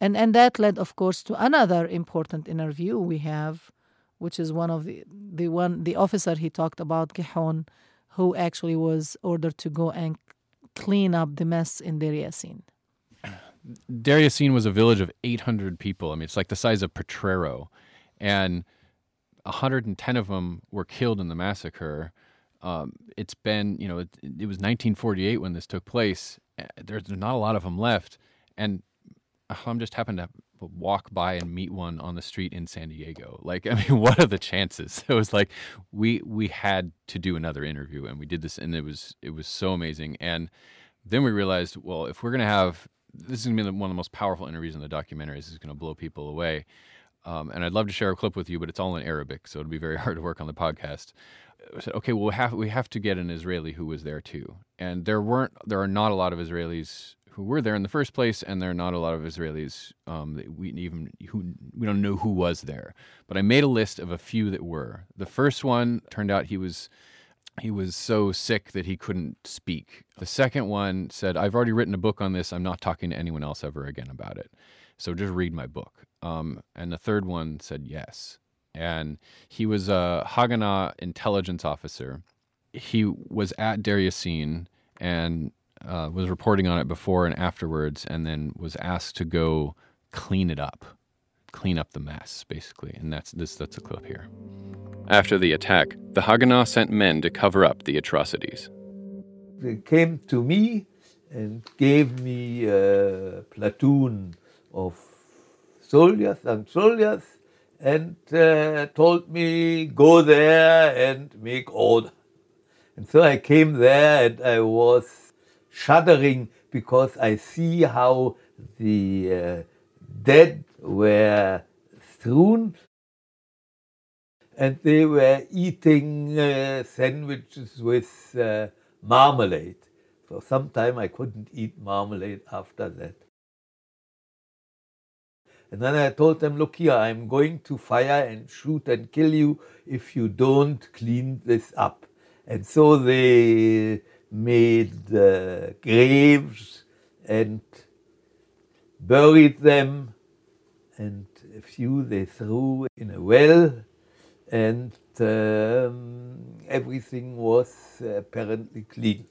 And, and that led, of course, to another important interview we have, which is one of the, the one the officer he talked about, Gihon, who actually was ordered to go and clean up the mess in Deir Yassin. Was a village of 800 people. I mean, it's like the size of Potrero. And 110 of them were killed in the massacre. Um, it's been, you know, it, it, was 1948 when this took place. There's not a lot of them left. And I'm just happened to walk by and meet one on the street in San Diego. Like, I mean, what are the chances? It was like we we had to do another interview, and we did this, and it was it was so amazing. And then we realized, well, if we're gonna have this is gonna be one of the most powerful interviews in the documentary. This is gonna blow people away. Um, and I'd love to share a clip with you, but it's all in Arabic, so it'd be very hard to work on the podcast. I said, okay, well, we have we have to get an Israeli who was there too, and there weren't there are not a lot of Israelis who were there in the first place, and there are not a lot of Israelis um, that we even who we don't know who was there. But I made a list of a few that were. The first one turned out he was he was so sick that he couldn't speak. The second one said, "I've already written a book on this. I'm not talking to anyone else ever again about it. So just read my book." Um, and the third one said yes, and he was a Haganah intelligence officer. He was at Deir and uh, was reporting on it before and afterwards, and then was asked to go clean it up, clean up the mess, basically. And that's this. That's a clip here. After the attack, the Haganah sent men to cover up the atrocities. They came to me and gave me a platoon of soldiers and soldiers and uh, told me go there and make order. And so I came there and I was shuddering because I see how the uh, dead were strewn and they were eating uh, sandwiches with uh, marmalade. For some time I couldn't eat marmalade after that. And then I told them, look here, I'm going to fire and shoot and kill you if you don't clean this up. And so they made graves and buried them, and a few they threw in a well, and um, everything was apparently clean.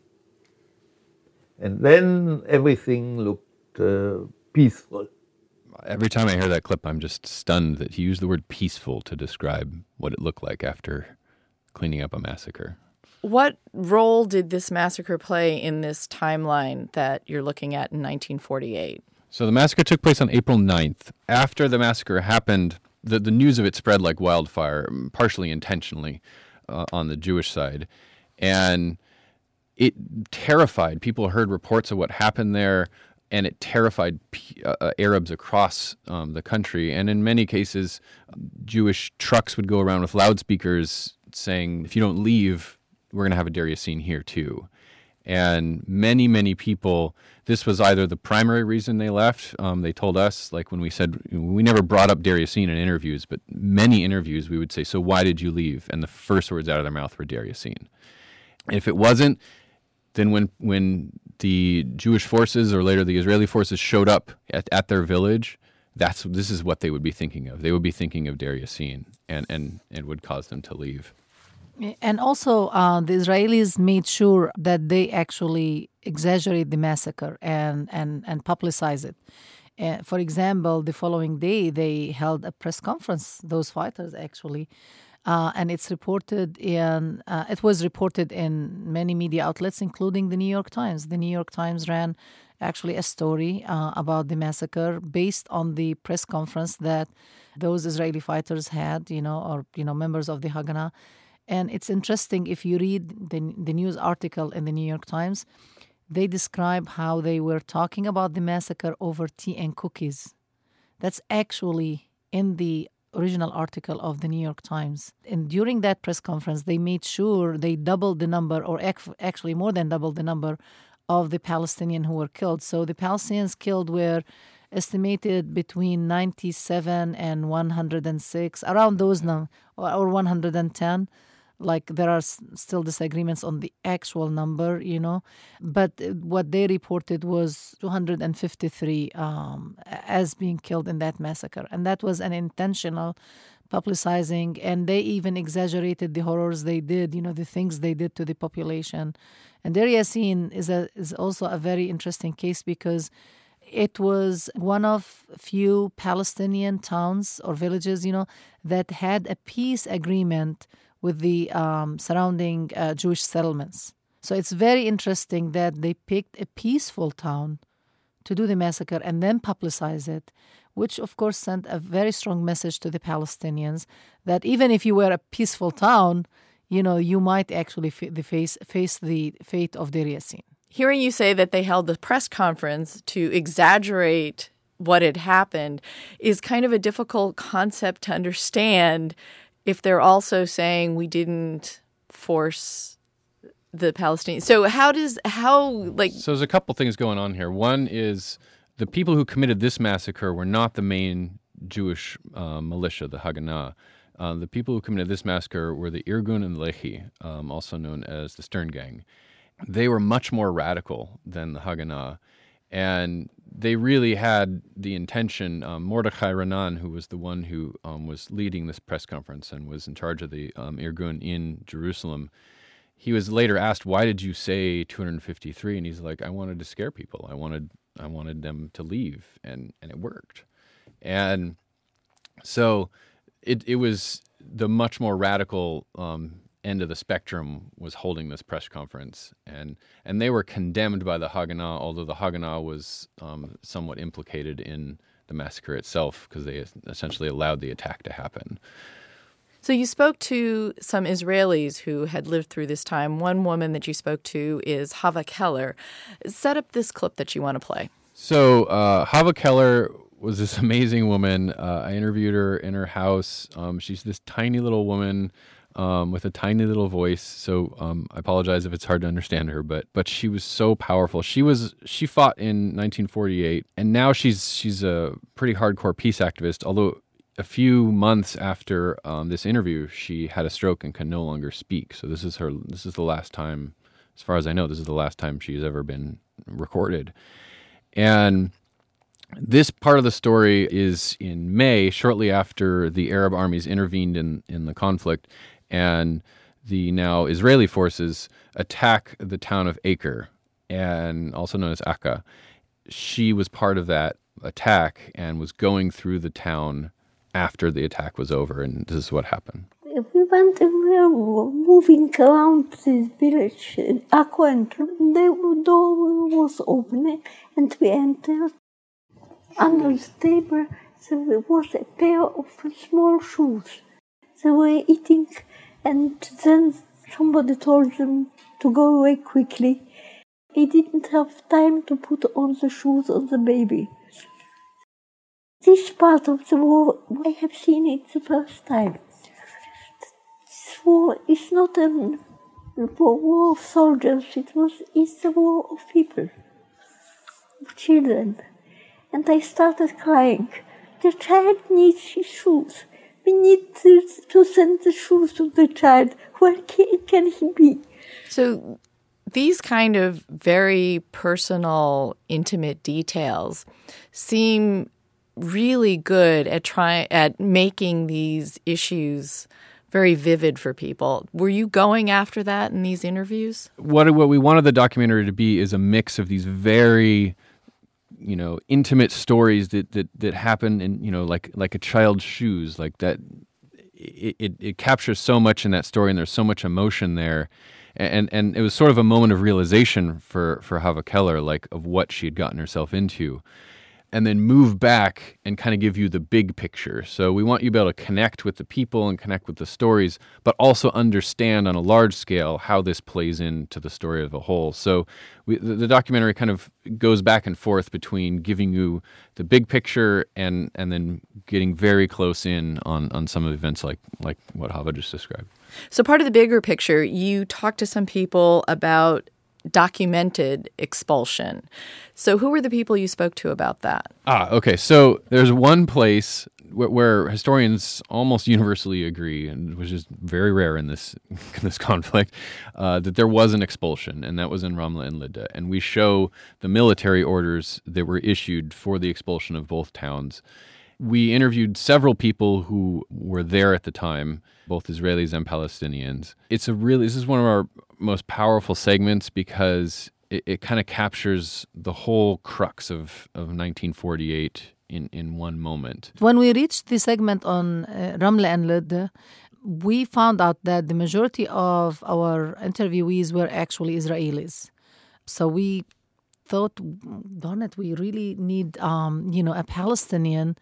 And then everything looked uh, peaceful. Every time I hear that clip, I'm just stunned that he used the word peaceful to describe what it looked like after cleaning up a massacre. What role did this massacre play in this timeline that you're looking at in 1948? So the massacre took place on April 9th. After the massacre happened, the, the news of it spread like wildfire, partially intentionally uh, on the Jewish side. And it terrified people heard reports of what happened there and it terrified uh, uh, Arabs across um, the country. And in many cases, Jewish trucks would go around with loudspeakers saying, "If you don't leave, we're going to have a Deir Yassin here too. And many, many people, this was either the primary reason they left. Um, they told us, like when we said, we never brought up Yassin in interviews, but many interviews we would say, So why did you leave? And the first words out of their mouth were Yassin. If it wasn't, then when, when the Jewish forces or later the Israeli forces showed up at, at their village, that's this is what they would be thinking of. They would be thinking of Yassin and, and it would cause them to leave. And also, uh, the Israelis made sure that they actually exaggerate the massacre and, and, and publicize it. Uh, for example, the following day, they held a press conference, those fighters actually, Uh, and it's reported in uh, it was reported in many media outlets, including the New York Times. The New York Times ran actually a story uh, about the massacre based on the press conference that those Israeli fighters had, you know, or you know, members of the Haganah. And it's interesting if you read the the news article in the New York Times, they describe how they were talking about the massacre over tea and cookies. That's actually in the original article of the New York Times. And during that press conference, they made sure they doubled the number, or actually more than doubled the number, of the Palestinians who were killed. So the Palestinians killed were estimated between 97 and 106, around those numbers, or 110 like there are still disagreements on the actual number you know but uh, what they reported was 253 um, as being killed in that massacre. And that was an intentional publicizing and they even exaggerated the horrors they did you know the things they did to the population. And Deir Yassin is a is also a very interesting case because it was one of few Palestinian towns or villages, you know, that had a peace agreement with the um, surrounding uh, Jewish settlements. So it's very interesting that they picked a peaceful town to do the massacre and then publicize it, which of course sent a very strong message to the Palestinians that even if you were a peaceful town, you know, you might actually face, face the fate of Deir Yassin. Hearing you say that they held the press conference to exaggerate what had happened is kind of a difficult concept to understand if they're also saying we didn't force the Palestinians. So how does how like So there's a couple things going on here. One is the people who committed this massacre were not the main Jewish uh, militia, the Haganah. Uh, the people who committed this massacre were the Irgun and Lehi, um, also known as the Stern Gang. They were much more radical than the Haganah, and they really had the intention. Um, Mordechai Raanan, who was the one who um, was leading this press conference and was in charge of the um, Irgun in Jerusalem, he was later asked, "Why did you say 253?" And he's like, "I wanted to scare people. I wanted I wanted them to leave, and and it worked." And so it it was the much more radical um, end of the spectrum was holding this press conference, and and they were condemned by the Haganah, although the Haganah was um, somewhat implicated in the massacre itself because they essentially allowed the attack to happen. So you spoke to some Israelis who had lived through this time. One woman that you spoke to is Hava Keller. Set up this clip that you want to play. So uh, Hava Keller was this amazing woman. Uh, I interviewed her in her house. Um, she's this tiny little woman um, with a tiny little voice. So um, I apologize if it's hard to understand her, but but she was so powerful. She was she fought in 1948, and now she's she's a pretty hardcore peace activist. Although a few months after um, this interview, she had a stroke and can no longer speak. So this is her. This is the last time, as far as I know, this is the last time she's ever been recorded, and this part of the story is in May, shortly after the Arab armies intervened in, in the conflict, and the now Israeli forces attack the town of Acre, and also known as Akka. She was part of that attack and was going through the town after the attack was over, and this is what happened. We went and we were moving around this village, Akka, and the door was open, and we entered. Under the table there was a pair of small shoes. They were eating and then somebody told them to go away quickly. He didn't have time to put on the shoes of the baby. This part of the war, I have seen it the first time. This war is not a war of soldiers, it was it's a war of people, of children. And I started crying. The child needs his shoes. We need to, to send the shoes to the child. Where can, can he be? So these kind of very personal, intimate details seem really good at trying at making these issues very vivid for people. Were you going after that in these interviews? What what we wanted the documentary to be is a mix of these very you know intimate stories that that that happen in you know like like a child's shoes like that it, it, it captures so much in that story, and there's so much emotion there. And, and it was sort of a moment of realization for, for Hava Keller, like of what she had gotten herself into and then move back and kind of give you the big picture. So we want you to be able to connect with the people and connect with the stories, but also understand on a large scale how this plays into the story of a whole. So we, the, the, documentary kind of goes back and forth between giving you the big picture and and then getting very close in on on some of the events like like what Hava just described. So part of the bigger picture, you talk to some people about documented expulsion. So, who were the people you spoke to about that? Ah, okay. So, there's one place where, where historians almost universally agree, and which is very rare in this in this conflict, uh, that there was an expulsion, and that was in Ramla and Lydda. And we show the military orders that were issued for the expulsion of both towns. We interviewed several people who were there at the time, both Israelis and Palestinians. It's a really this is one of our most powerful segments because it, it kind of captures the whole crux of, of 1948 in, in one moment. When we reached the segment on uh, Ramle and Lydda, we found out that the majority of our interviewees were actually Israelis. So we thought, darn it, we really need, um, you know, a Palestinian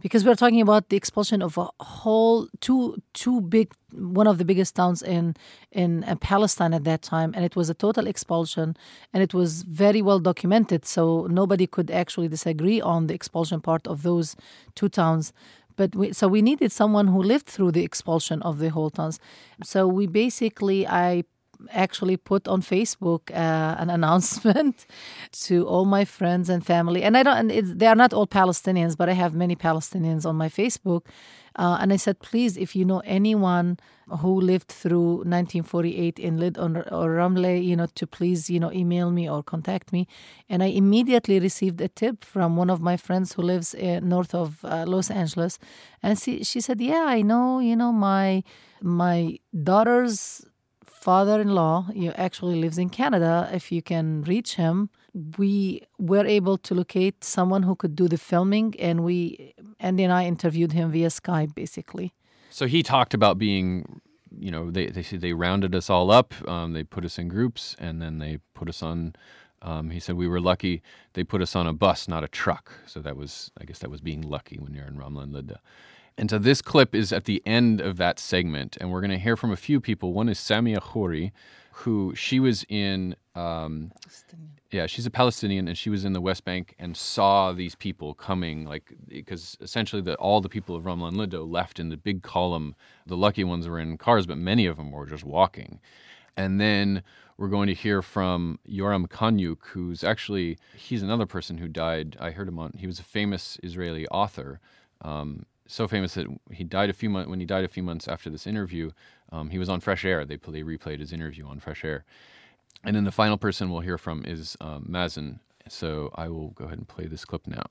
because we're talking about the expulsion of a whole two two big one of the biggest towns in in uh, Palestine at that time, and it was a total expulsion, and it was very well documented, so nobody could actually disagree on the expulsion part of those two towns. But we, so we needed someone who lived through the expulsion of the whole towns. So we basically I actually put on Facebook uh, an announcement to all my friends and family. And I don't, and they are not all Palestinians, but I have many Palestinians on my Facebook. Uh, and I said, please, if you know anyone who lived through 1948 in Lyd or, or Ramle, you know, to please, you know, email me or contact me. And I immediately received a tip from one of my friends who lives uh, north of uh, Los Angeles, and she she said, yeah, I know, you know, my my daughter's father-in-law you actually lives in Canada. If you can reach him, we were able to locate someone who could do the filming, and we Andy and I interviewed him via Skype, basically. So he talked about being, you know, they they they rounded us all up. Um, they put us in groups, and then they put us on. Um, he said we were lucky. They put us on a bus, not a truck. So that was, I guess, that was being lucky when you're in Ramla and Lydda. And so this clip is at the end of that segment, and we're going to hear from a few people. One is Samia Khouri, who she was in. Um, yeah, she's a Palestinian, and she was in the West Bank and saw these people coming, like because essentially the, all the people of Ramla and Lydda left in the big column. The lucky ones were in cars, but many of them were just walking. And then we're going to hear from Yoram Kaniuk, who's actually he's another person who died. I heard him on. He was a famous Israeli author. Um, so famous that he died a few months when he died a few months after this interview. Um, he was on Fresh Air. They they replayed his interview on Fresh Air, and then the final person we'll hear from is um, Mazen. So I will go ahead and play this clip now.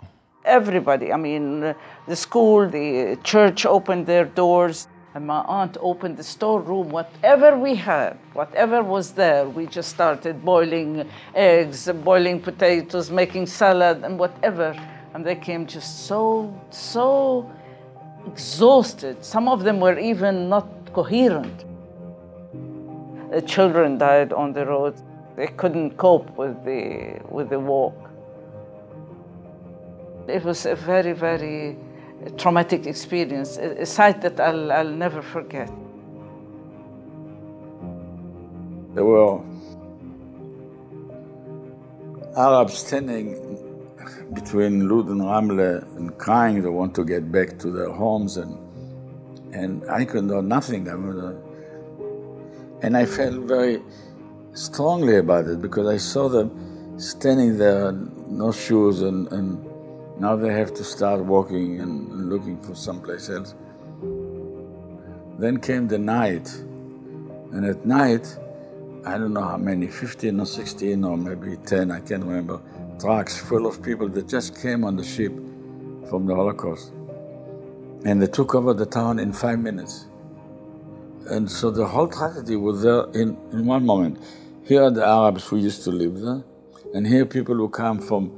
Everybody, I mean, the school, the church opened their doors. And my aunt opened the storeroom, whatever we had, whatever was there, we just started boiling eggs, boiling potatoes, making salad, and whatever. And they came just so, so exhausted. Some of them were even not coherent. The children died on the road. They couldn't cope with the, with the walk. It was a very, very traumatic experience, a, a sight that I'll, I'll never forget. There were Arabs standing between Lud and Ramle and crying they want to get back to their homes and and I could do nothing. I mean, uh, and I felt very strongly about it because I saw them standing there, no shoes, and, and now they have to start walking and, looking for someplace else. Then came the night, and at night, I don't know how many, 15 or 16 or maybe 10, I can't remember, trucks full of people that just came on the ship from the Holocaust. And they took over the town in five minutes. And so the whole tragedy was there in, in one moment. Here are the Arabs who used to live there, and here people who come from,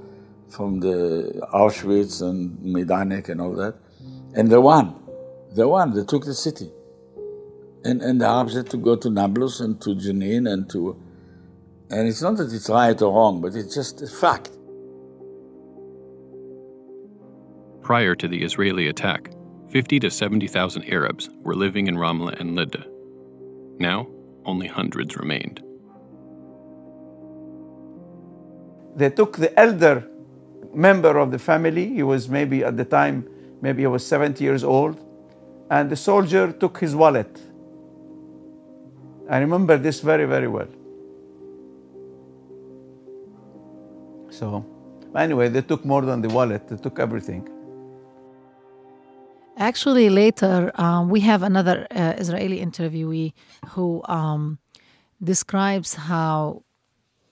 from the Auschwitz and Majdanek and all that, and they won. The one that took the city. And, and the Arabs had to go to Nablus and to Jenin and to. And it's not that it's right or wrong, but it's just a fact. Prior to the Israeli attack, 50 to 70,000 Arabs were living in Ramla and Lydda. Now, only hundreds remained. They took the elder member of the family. He was maybe at the time, maybe he was 70 years old. And the soldier took his wallet. I remember this very, very well. So, anyway, they took more than the wallet, they took everything. Actually, later um, we have another uh, Israeli interviewee who um, describes how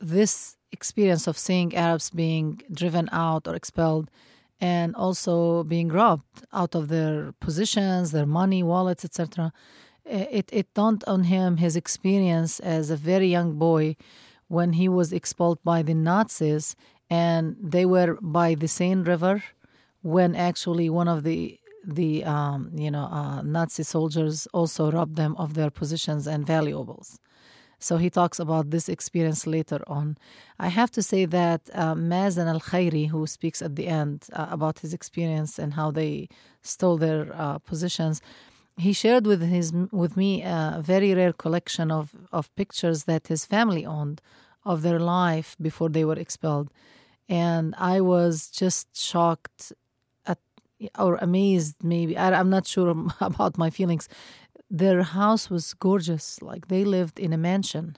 this experience of seeing Arabs being driven out or expelled and also being robbed out of their positions, their money, wallets, etc. It, it dawned on him his experience as a very young boy when he was expelled by the Nazis and they were by the Seine River when actually one of the the um, you know uh, Nazi soldiers also robbed them of their positions and valuables. So he talks about this experience later on. I have to say that uh, Mazen Al Khairi, who speaks at the end uh, about his experience and how they stole their uh, positions, he shared with his with me a very rare collection of, of pictures that his family owned of their life before they were expelled. And I was just shocked or amazed maybe I, i'm not sure about my feelings. Their house was gorgeous like they lived in a mansion.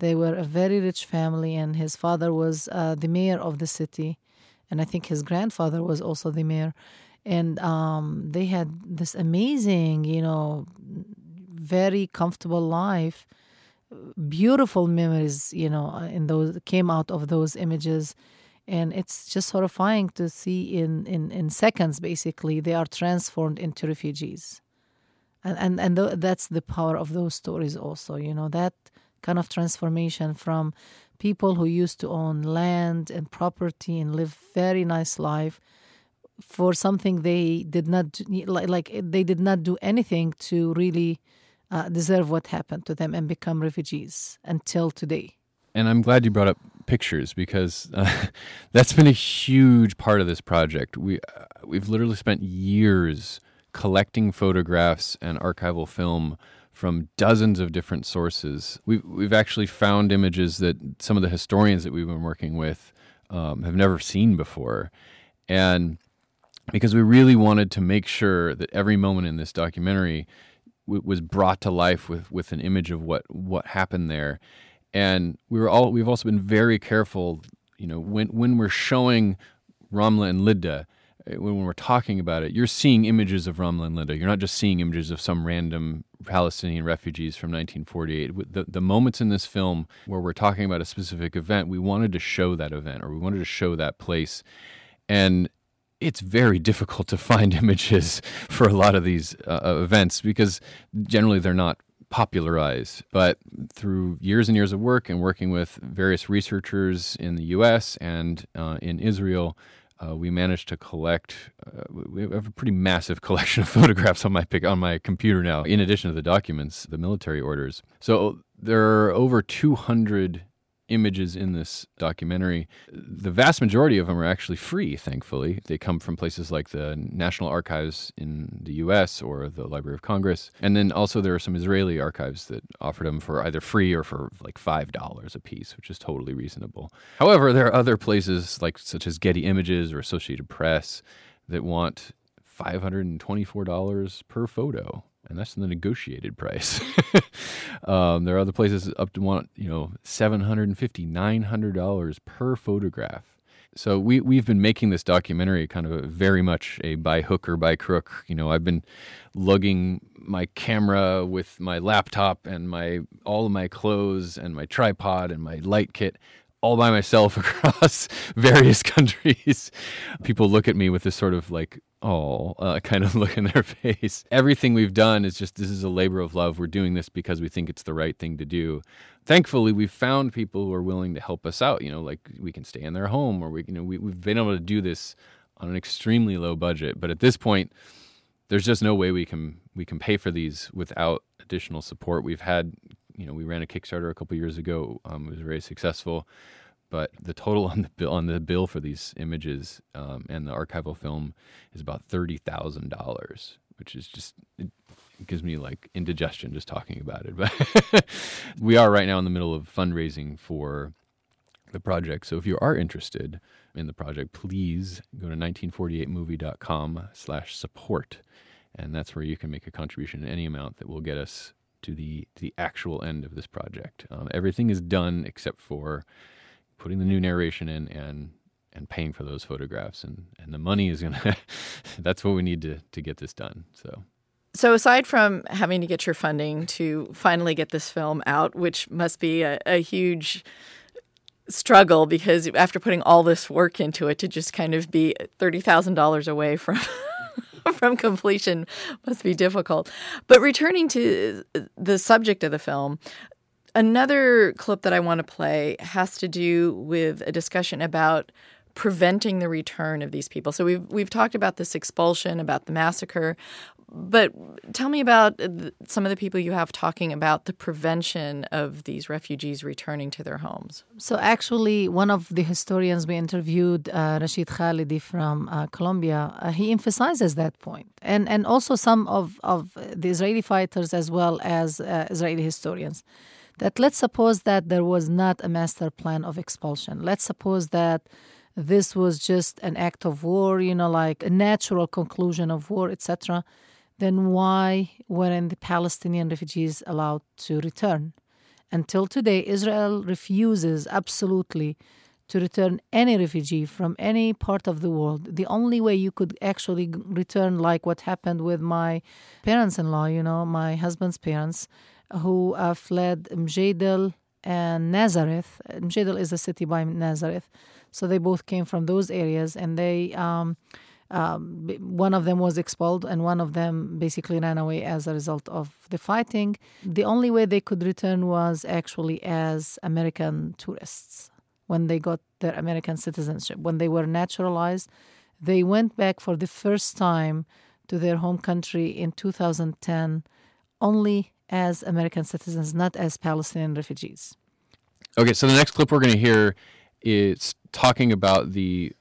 They were a very rich family and his father was uh, the mayor of the city and i think his grandfather was also the mayor. And um, they had this amazing you know very comfortable life beautiful memories you know in those came out of those images and it's just horrifying to see in, in, in seconds basically they are transformed into refugees. And and, and th- that's the power of those stories also you know that kind of transformation from people who used to own land and property and live very nice life for something they did not like, like they did not do anything to really uh, deserve what happened to them and become refugees until today. And I'm glad you brought up pictures because uh, that's been a huge part of this project. We uh, we've literally spent years collecting photographs and archival film from dozens of different sources. We've we've actually found images that some of the historians that we've been working with um, have never seen before, and because we really wanted to make sure that every moment in this documentary w- was brought to life with with an image of what what happened there and we were all we've also been very careful you know when when we're showing Ramla and Lydda uh, when we're talking about it you're seeing images of Ramla and Lydda you're not just seeing images of some random Palestinian refugees from 1948 the the moments in this film where we're talking about a specific event we wanted to show that event or we wanted to show that place. And it's very difficult to find images for a lot of these uh, events because generally they're not popularize. But through years and years of work and working with various researchers in the U.S. and uh, in Israel, uh, we managed to collect. Uh, we have a pretty massive collection of photographs on my pic- on my computer now. In addition to the documents, the military orders. So there are over 200 images in this documentary. The vast majority of them are actually free, thankfully. They come from places like the National Archives in the US or the Library of Congress. And then also there are some Israeli archives that offered them for either free or for like $5 a piece, which is totally reasonable. However, there are other places like such as Getty Images or Associated Press that want $524 per photo and that's the negotiated price. um, there are other places up to want you know seven hundred and fifty, nine hundred dollars per photograph. So we we've been making this documentary kind of very much a by hook or by crook. You know, I've been lugging my camera with my laptop and my all of my clothes and my tripod and my light kit all by myself across various countries. People look at me with this sort of like oh uh, kind of look in their face. Everything we've done is just this is a labor of love. We're doing this because we think it's the right thing to do. Thankfully, we've found people who are willing to help us out. You know, like we can stay in their home, or we you know we, we've been able to do this on an extremely low budget. But at this point there's just no way we can we can pay for these without additional support. We've had, you know, we ran a Kickstarter a couple years ago. Um, it was very successful, but the total on the bill on the bill for these images um, and the archival film is about thirty thousand dollars, which is just it, gives me like indigestion just talking about it. But we are right now in the middle of fundraising for the project. So if you are interested in the project, please go to 1948movie.com slash support. And that's where you can make a contribution in any amount that will get us to the to the actual end of this project. Um, everything is done except for putting the new narration in and and paying for those photographs and and the money is gonna that's what we need to to get this done so so, aside from having to get your funding to finally get this film out, which must be a, a, huge struggle because after putting all this work into it, to just kind of be thirty thousand dollars away from from completion must be difficult. But returning to the subject of the film, another clip that I want to play has to do with a discussion about preventing the return of these people. So we've we've talked about this expulsion, about the massacre, but tell me about some of the people you have talking about the prevention of these refugees returning to their homes. So, actually, one of the historians we interviewed, uh, Rashid Khalidi from uh, Columbia, uh, he emphasizes that point. And, and also some of, of the Israeli fighters as well as uh, Israeli historians. That let's suppose that there was not a master plan of expulsion. Let's suppose that this was just an act of war, you know, like a natural conclusion of war, etc then why weren't the Palestinian refugees allowed to return? Until today, Israel refuses absolutely to return any refugee from any part of the world. The only way you could actually return, like what happened with my parents in law, you know, my husband's parents, who uh, fled Mjadel and Nazareth. Mjadel is a city by Nazareth. So they both came from those areas and they. Um, um, one of them was expelled, and one of them basically ran away as a result of the fighting. The only way they could return was actually as American tourists when they got their American citizenship. When they were naturalized, they went back for the first time to their home country in 2010 only as American citizens, not as Palestinian refugees. Okay, so the next clip we're going to hear is talking about the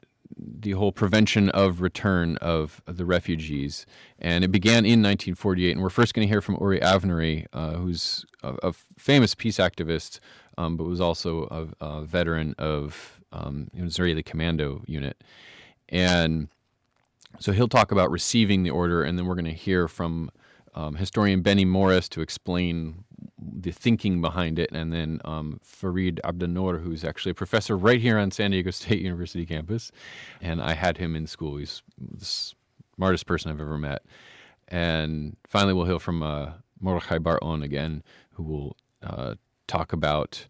the whole prevention of return of the refugees. And it began in 1948. And we're first going to hear from Uri Avnery, uh, who's a, a, famous peace activist, um, but was also a, a veteran of um, Israeli commando unit. And so he'll talk about receiving the order, and then we're going to hear from um, historian Benny Morris to explain the thinking behind it, and then um, Farid Abdel-Nour, who's actually a professor right here on San Diego State University campus, and I had him in school. He's the smartest person I've ever met. And finally, we'll hear from uh, Mordechai Bar-On again, who will uh, talk about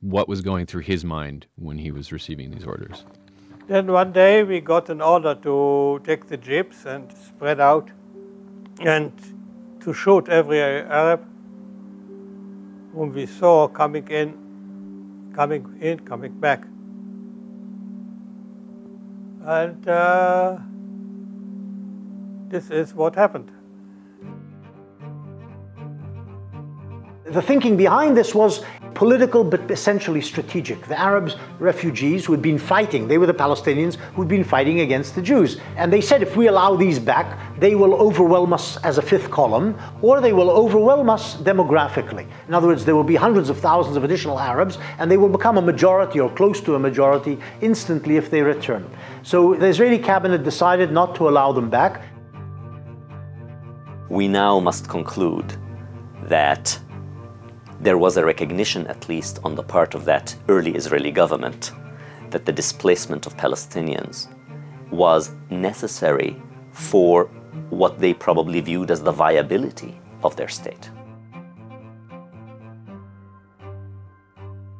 what was going through his mind when he was receiving these orders. Then one day we got an order to take the jeeps and spread out and to shoot every Arab whom we saw coming in, coming in, coming back. And uh, this is what happened. The thinking behind this was political but essentially strategic. The Arabs, refugees who had been fighting, they were the Palestinians who had been fighting against the Jews. And they said if we allow these back, they will overwhelm us as a fifth column, or they will overwhelm us demographically. In other words, there will be hundreds of thousands of additional Arabs, and they will become a majority or close to a majority instantly if they return. So the Israeli cabinet decided not to allow them back. We now must conclude that there was a recognition, at least on the part of that early Israeli government, that the displacement of Palestinians was necessary for what they probably viewed as the viability of their state.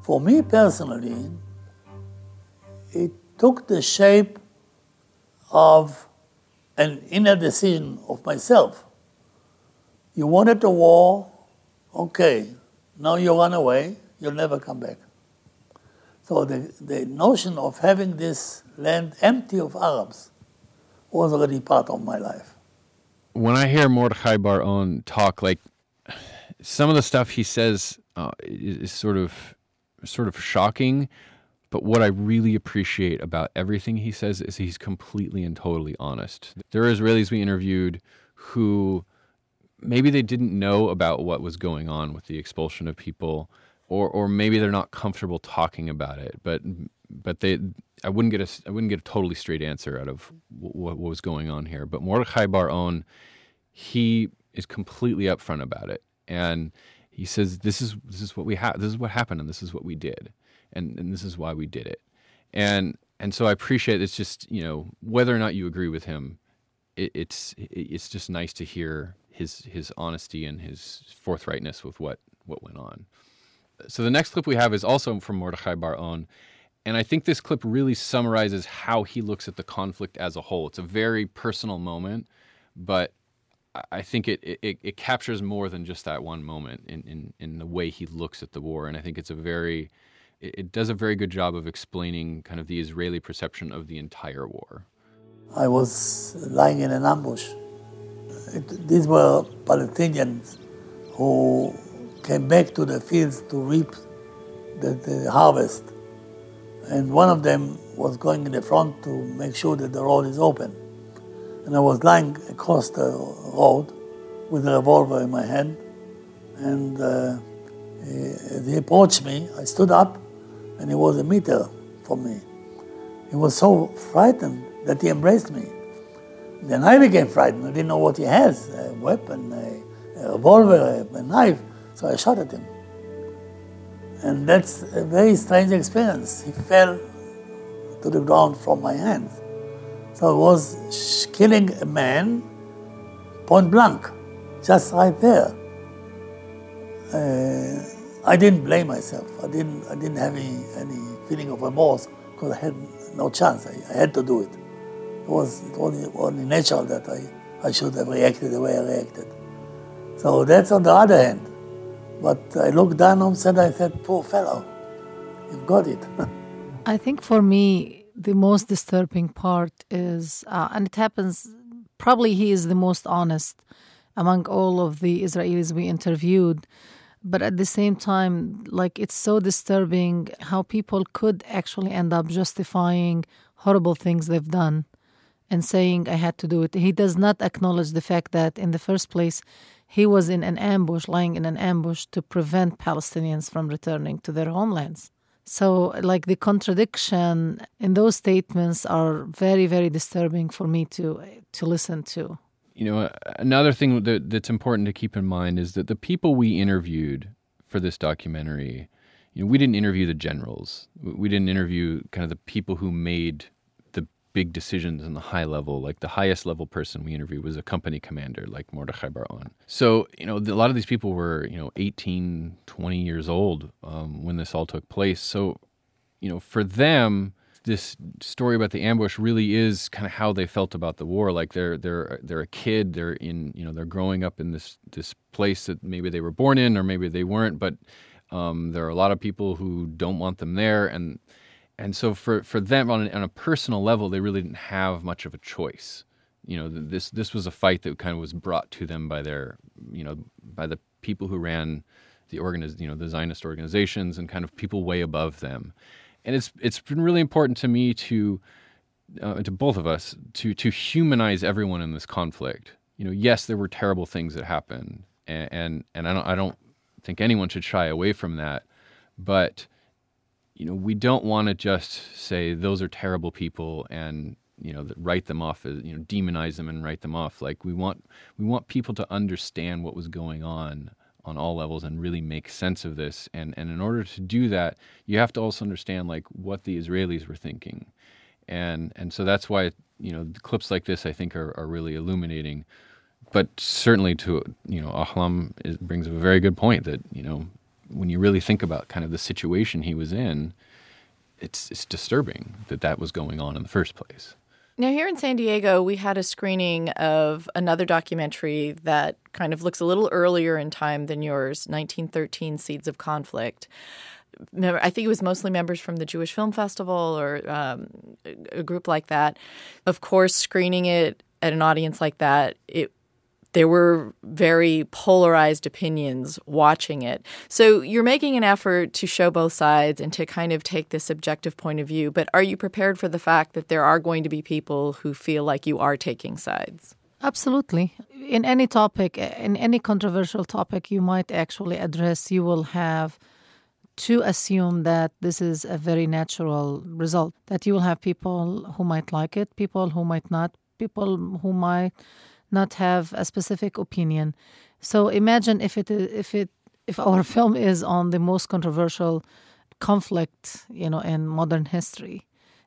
For me personally, it took the shape of an inner decision of myself. You wanted a war, okay, now you run away, you'll never come back. So the, the notion of having this land empty of Arabs was already part of my life. when I hear Mordechai Bar-On talk, like some of the stuff he says uh, is, sort of sort of shocking. But what I really appreciate about everything he says is he's completely and totally honest. There are Israelis we interviewed who maybe they didn't know about what was going on with the expulsion of people, or or maybe they're not comfortable talking about it. But but they, I wouldn't get a I wouldn't get a totally straight answer out of what, what was going on here. But Mordechai Bar-On, he is completely upfront about it, and he says this is this is what we have, this is what happened, and this is what we did, and and this is why we did it, and and so I appreciate it's just you know whether or not you agree with him, it, it's it's just nice to hear his his honesty and his forthrightness with what what went on. So the next clip we have is also from Mordechai Bar-On, and I think this clip really summarizes how he looks at the conflict as a whole. It's a very personal moment, but I think it, it, it captures more than just that one moment in, in, in the way he looks at the war. And I think it's a very, it, it does a very good job of explaining kind of the Israeli perception of the entire war. I was lying in an ambush. It, these were Palestinians who came back to the fields to reap the, the harvest. And one of them was going in the front to make sure that the road is open. And I was lying across the road with a revolver in my hand. And uh, he, as he approached me, I stood up and he was a meter from me. He was so frightened that he embraced me. Then I became frightened. I didn't know what he has a weapon, a, a revolver, a knife. So I shot at him. And that's a very strange experience. He fell to the ground from my hands. So I was killing a man point blank, just right there. Uh, I didn't blame myself. I didn't, I didn't have any, any feeling of remorse because I had no chance. I, I had to do it. It was, only natural that I, I should have reacted the way I reacted. So that's on the other hand. But I looked down on him and I said, poor fellow, you've got it. I think for me, the most disturbing part is, uh, and it happens, probably he is the most honest among all of the Israelis we interviewed. But at the same time, like it's so disturbing how people could actually end up justifying horrible things they've done and saying, I had to do it. He does not acknowledge the fact that in the first place, he was in an ambush, lying in an ambush to prevent Palestinians from returning to their homelands. So, like the contradiction in those statements are very, very disturbing for me to to listen to. You know, another thing that, that's important to keep in mind is that the people we interviewed for this documentary, you know, we didn't interview the generals. We didn't interview kind of the people who made big decisions in the high level. Like the highest level person we interviewed was a company commander, like Mordechai Bar-On. So, you know, a lot of these people were, you know, 18, 20 years old um, when this all took place. So, you know, for them, this story about the ambush really is kind of how they felt about the war. Like they're they're they're a kid. They're in you know they're growing up in this this place that maybe they were born in or maybe they weren't. But um, there are a lot of people who don't want them there, and and so for for them on a, on a personal level, they really didn't have much of a choice. You know, this this was a fight that kind of was brought to them by their you know by the people who ran the organiz- you know the Zionist organizations and kind of people way above them. And it's it's been really important to me to uh, to both of us to to humanize everyone in this conflict. You know, yes, there were terrible things that happened, and and, and I don't I don't think anyone should shy away from that, but you know, we don't want to just say those are terrible people and you know write them off as you know demonize them and write them off. Like we want we want people to understand what was going on on all levels and really make sense of this. And and in order to do that, you have to also understand like what the Israelis were thinking. And and so that's why you know clips like this I think are, are really illuminating. But certainly to you know Ahlam brings up a very good point that you know when you really think about kind of the situation he was in, it's it's disturbing that that was going on in the first place. Now, here in San Diego, we had a screening of another documentary that kind of looks a little earlier in time than yours 1913 Seeds of Conflict. I think it was mostly members from the Jewish Film Festival or um, a group like that. Of course, screening it at an audience like that, it there were very polarized opinions watching it. So you're making an effort to show both sides and to kind of take this objective point of view. But are you prepared for the fact that there are going to be people who feel like you are taking sides? Absolutely. In any topic, in any controversial topic you might actually address, you will have to assume that this is a very natural result, that you will have people who might like it, people who might not, people who might not have a specific opinion. So imagine if it if it if our film is on the most controversial conflict, you know, in modern history.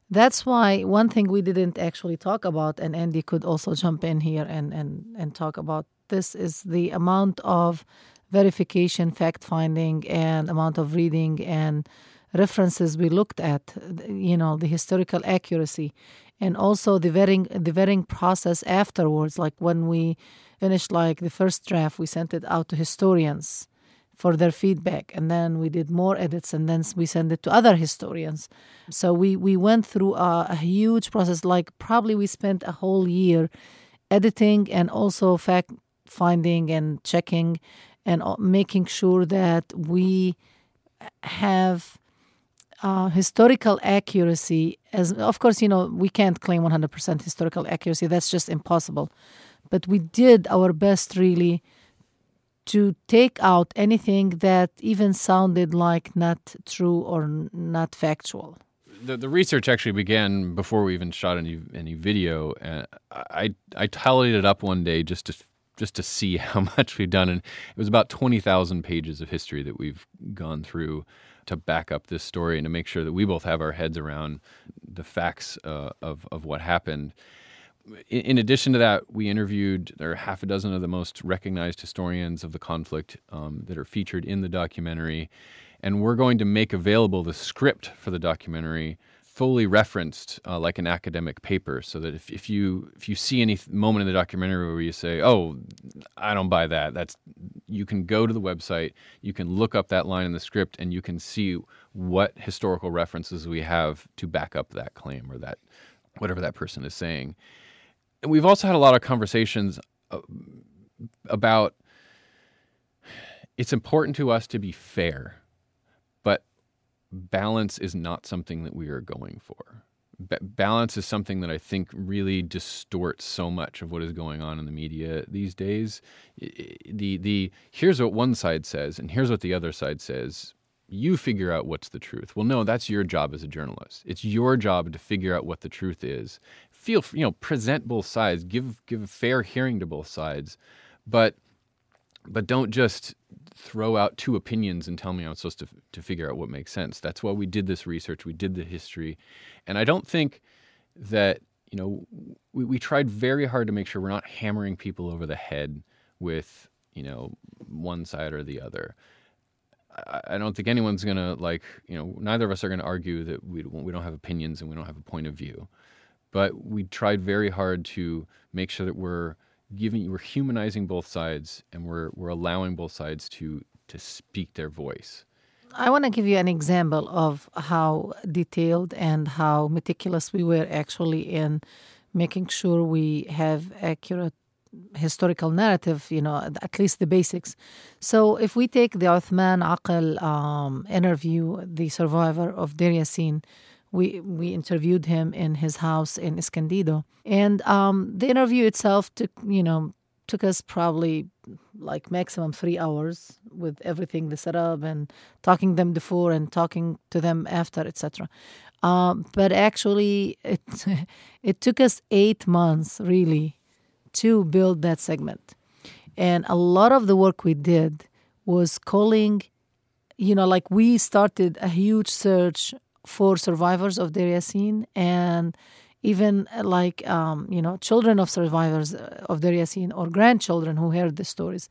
That's why one thing we didn't actually talk about, and Andy could also jump in here and, and, and talk about this, is the amount of verification, fact finding, and amount of reading and references we looked at, you know, the historical accuracy, and also the vetting, the vetting process afterwards. Like when we finished, like the first draft, we sent it out to historians for their feedback, and then we did more edits, and then we sent it to other historians. So we we went through a, a huge process. Like probably we spent a whole year editing and also fact finding and checking and uh, making sure that we have uh, historical accuracy as of course you know we can't claim 100% historical accuracy. That's just impossible. But we did our best really to take out anything that even sounded like not true or not factual. The, the research actually began before we even shot any any video and i i tallied it up one day just to just to see how much we've done. And it was about 20,000 pages of history that we've gone through to back up this story and to make sure that we both have our heads around the facts uh, of, of what happened. In, in, addition to that, we interviewed there are half a dozen of the most recognized historians of the conflict um, that are featured in the documentary. And we're going to make available the script for the documentary fully referenced uh, like an academic paper so that if, if you if you see any moment in the documentary where you say oh i don't buy that that's you can go to the website you can look up that line in the script and you can see what historical references we have to back up that claim or that whatever that person is saying. And we've also had a lot of conversations uh, about it's important to us to be fair balance is not something that we are going for. B- balance is something that I think really distorts so much of what is going on in the media these days. The the here's what one side says and here's what the other side says. You figure out what's the truth. Well, no, that's your job as a journalist. It's your job to figure out what the truth is. Feel you know, present both sides, give give a fair hearing to both sides, but but don't just throw out two opinions and tell me I'm supposed to to figure out what makes sense. That's why we did this research, we did the history, and I don't think that you know we, we tried very hard to make sure we're not hammering people over the head with you know one side or the other. I, I don't think anyone's gonna like you know neither of us are gonna argue that we we don't have opinions and we don't have a point of view, but we tried very hard to make sure that we're giving we're humanizing both sides and we're we're allowing both sides to to speak their voice. I want to give you an example of how detailed and how meticulous we were actually in making sure we have accurate historical narrative, you know, at least the basics. So if we take the Uthman Aql um, interview, the survivor of Deir we we interviewed him in his house in Escondido, and um, the interview itself took you know took us probably like maximum three hours with everything the setup and talking them before and talking to them after, etc. Um, but actually, it it took us eight months really to build that segment, and a lot of the work we did was calling you know like we started a huge search for survivors of Deir Yassin and even uh, like um, you know children of survivors uh, of Deir Yassin or grandchildren who heard the stories.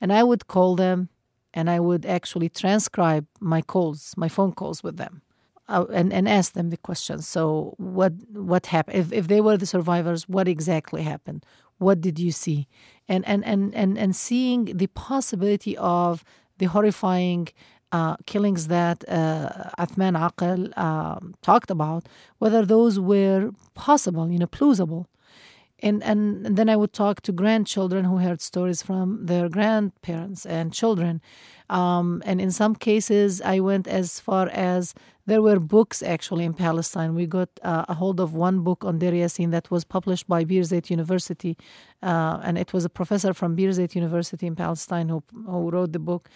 And i would call them and i would actually transcribe my calls my phone calls with them uh, and, and ask them the questions. So what what happened? If, if they were the survivors what exactly happened? What did you see? And and and and, and seeing the possibility of the horrifying uh, killings that uh, Uthman Aql uh, talked about, whether those were possible, you know, plausible. and, and then I would talk to grandchildren who heard stories from their grandparents and children. Um, and in some cases, I went as far as there were books actually in Palestine. We got uh, a hold of one book on Deir Yassin that was published by Birzeit University, uh, and it was a professor from Birzeit University in Palestine who, who wrote the book.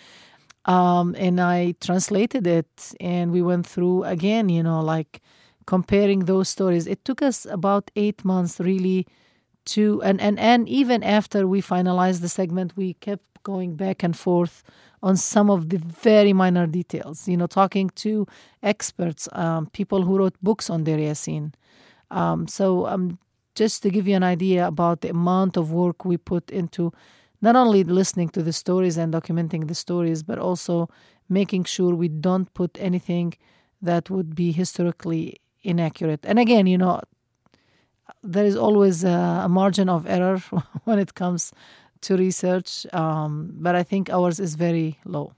Um, and I translated it, and we went through again, you know, like comparing those stories. It took us about eight months really to, and, and, and even after we finalized the segment, we kept going back and forth on some of the very minor details. You know, talking to experts, um, people who wrote books on Deir. Um, so, um, just to give you an idea about the amount of work we put into not only listening to the stories and documenting the stories, but also making sure we don't put anything that would be historically inaccurate. And again, you know, there is always a, margin of error when it comes to research, um, but I think ours is very low.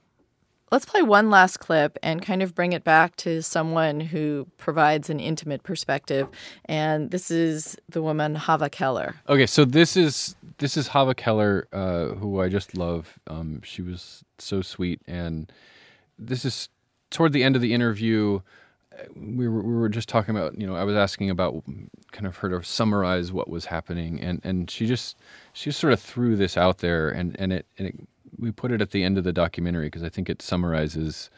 Let's play one last clip and kind of bring it back to someone who provides an intimate perspective. And this is the woman Hava Keller. Okay, so this is this is Hava Keller, uh, who I just love. Um, she was so sweet, and this is toward the end of the interview. uh, We were, we were just talking about, you know, I was asking about kind of her to summarize what was happening, and, and she just she just sort of threw this out there, and and it, and it we put it at the end of the documentary because I think it summarizes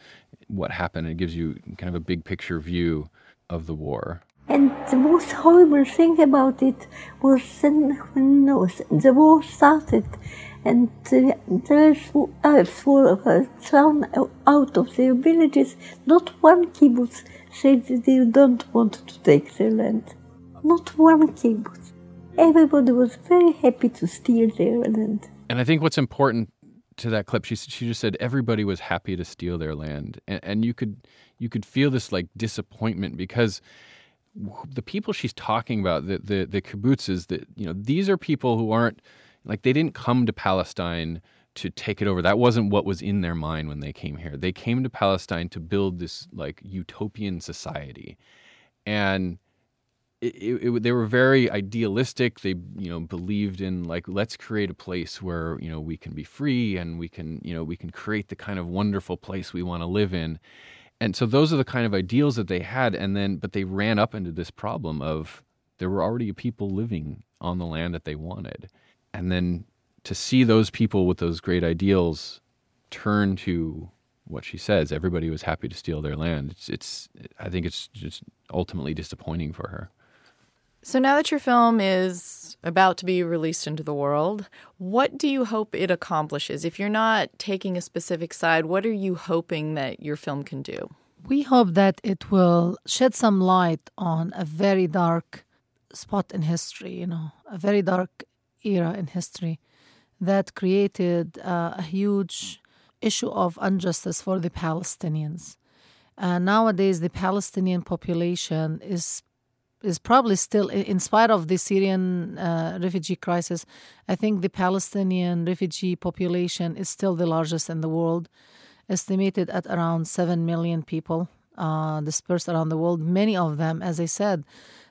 what happened. It gives you kind of a big picture view of the war. And the most horrible thing about it was then when no, the war started and the the Arabs were uh, thrown out of their villages. Not one kibbutz said that they don't want to take their land. Not one kibbutz. Everybody was very happy to steal their land. And I think what's important to that clip, she she just said everybody was happy to steal their land, and, and you could you could feel this like disappointment because the people she's talking about, the the the kibbutzes, that you know these are people who aren't like they didn't come to Palestine to take it over. That wasn't what was in their mind when they came here. They came to Palestine to build this like utopian society, and it, it, they were very idealistic. They, you know, believed in like let's create a place where you know we can be free and we can, you know, we can create the kind of wonderful place we want to live in. And so those are the kind of ideals that they had. And then, but they ran up into this problem of there were already people living on the land that they wanted, and then to see those people with those great ideals turn to what she says, everybody was happy to steal their land. It's, it's I think it's just ultimately disappointing for her. So now that your film is about to be released into the world, what do you hope it accomplishes? If you're not taking a specific side, what are you hoping that your film can do? We hope that it will shed some light on a very dark spot in history, you know, a very dark era in history that created uh, a huge issue of injustice for the Palestinians. Uh, nowadays, the Palestinian population is is probably still, in spite of the Syrian uh, refugee crisis, I think the Palestinian refugee population is still the largest in the world, estimated at around 7 million people uh, dispersed around the world. Many of them, as I said,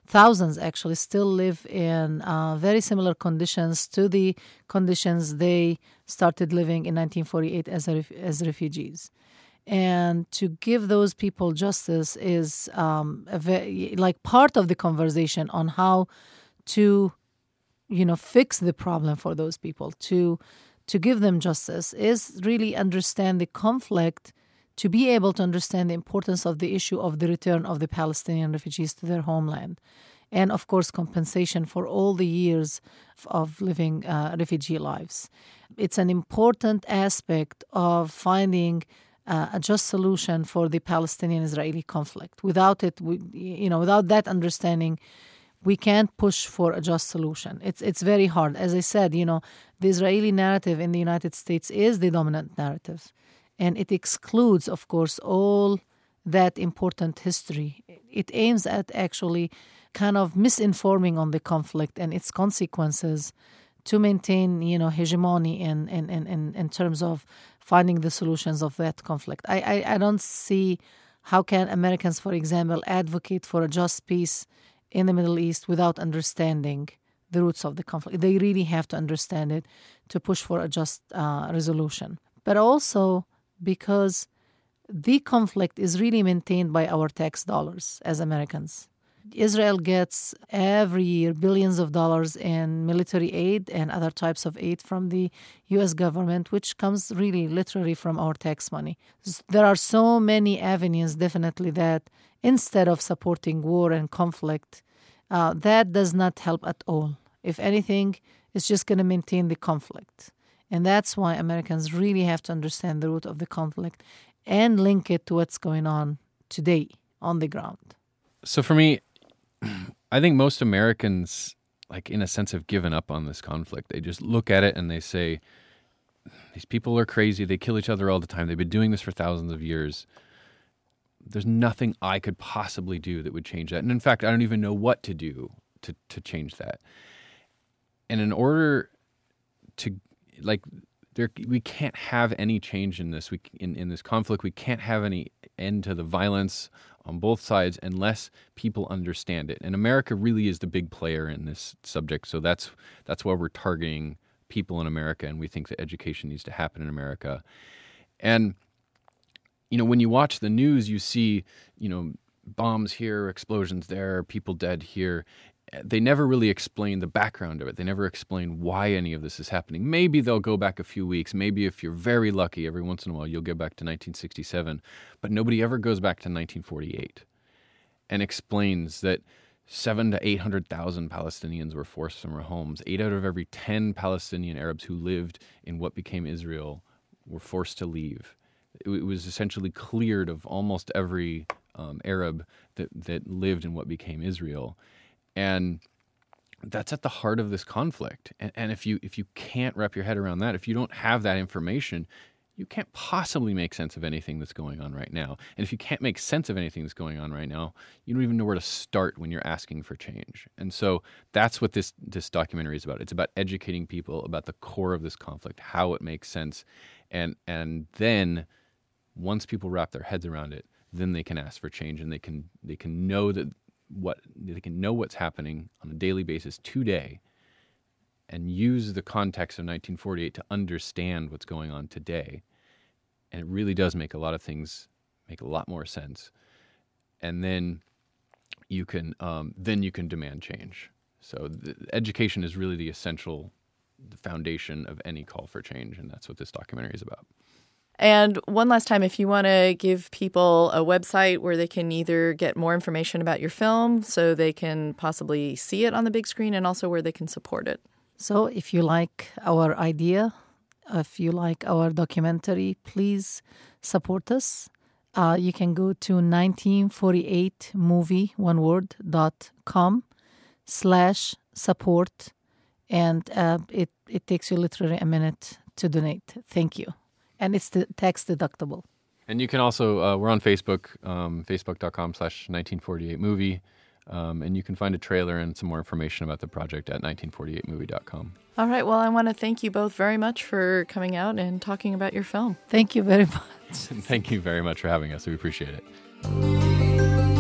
thousands actually still live in uh, very similar conditions to the conditions they started living in 1948 as, a, as refugees and to give those people justice is um, like part of the conversation on how to you know fix the problem for those people. To to give them justice is really understand the conflict to be able to understand the importance of the issue of the return of the Palestinian refugees to their homeland. And of course compensation for all the years of living uh, refugee lives. It's an important aspect of finding uh, a just solution for the Palestinian-Israeli conflict. Without it, we, you know, without that understanding, we can't push for a just solution. It's it's very hard. As I said, you know, the Israeli narrative in the United States is the dominant narrative, and it excludes, of course, all that important history. It aims at actually kind of misinforming on the conflict and its consequences to maintain, you know, hegemony in in, in, in, in terms of finding the solutions of that conflict. I, I, I don't see how can Americans, for example, advocate for a just peace in the Middle East without understanding the roots of the conflict. They really have to understand it to push for a just uh, resolution. But also because the conflict is really maintained by our tax dollars as Americans. Israel gets every year billions of dollars in military aid and other types of aid from the US government, which comes really literally from our tax money. There are so many avenues, definitely, that instead of supporting war and conflict, uh, that does not help at all. If anything, it's just going to maintain the conflict. And that's why Americans really have to understand the root of the conflict and link it to what's going on today on the ground. So for me, I think most Americans, like in a sense, have given up on this conflict. They just look at it and they say, these people are crazy. They kill each other all the time. They've been doing this for thousands of years. There's nothing I could possibly do that would change that. And in fact, I don't even know what to do to, to change that. And in order to, like, there, we can't have any change in this. We in, in this conflict, we can't have any end to the violence on both sides unless people understand it. And America really is the big player in this subject. So that's that's why we're targeting people in America, and we think that education needs to happen in America. And you know, when you watch the news, you see you know bombs here, explosions there, people dead here, they never really explain the background of it. They never explain why any of this is happening. Maybe they'll go back a few weeks. Maybe if you're very lucky, every once in a while, you'll get back to 1967. But nobody ever goes back to 1948 and explains that seven to 800,000 Palestinians were forced from their homes. Eight out of every 10 Palestinian Arabs who lived in what became Israel were forced to leave. It, was essentially cleared of almost every um, Arab that, that lived in what became Israel and that's at the heart of this conflict. And, and if you if you can't wrap your head around that, if you don't have that information, you can't possibly make sense of anything that's going on right now. And if you can't make sense of anything that's going on right now, you don't even know where to start when you're asking for change. And so that's what this this documentary is about. It's about educating people about the core of this conflict, how it makes sense, and and then once people wrap their heads around it, then they can ask for change and they can they can know that what they can know what's happening on a daily basis today and use the context of 1948 to understand what's going on today. And it really does make a lot of things make a lot more sense. And then you can um, then you can demand change. So education is really the essential foundation of any call for change and that's what this documentary is about and one last time, if you want to give people a website where they can either get more information about your film so they can possibly see it on the big screen and also where they can support it. So, if you like our idea, if you like our documentary, please support us. Uh, you can go to 1948movie, one word, dot com slash support. And uh, it, it takes you literally a minute to donate. Thank you and it's the tax deductible. And you can also, uh, we're on Facebook, um, facebook.com slash 1948movie. Um, and you can find a trailer and some more information about the project at 1948movie.com. All right. Well, I want to thank you both very much for coming out and talking about your film. Thank you very much. thank you very much for having us. We appreciate it.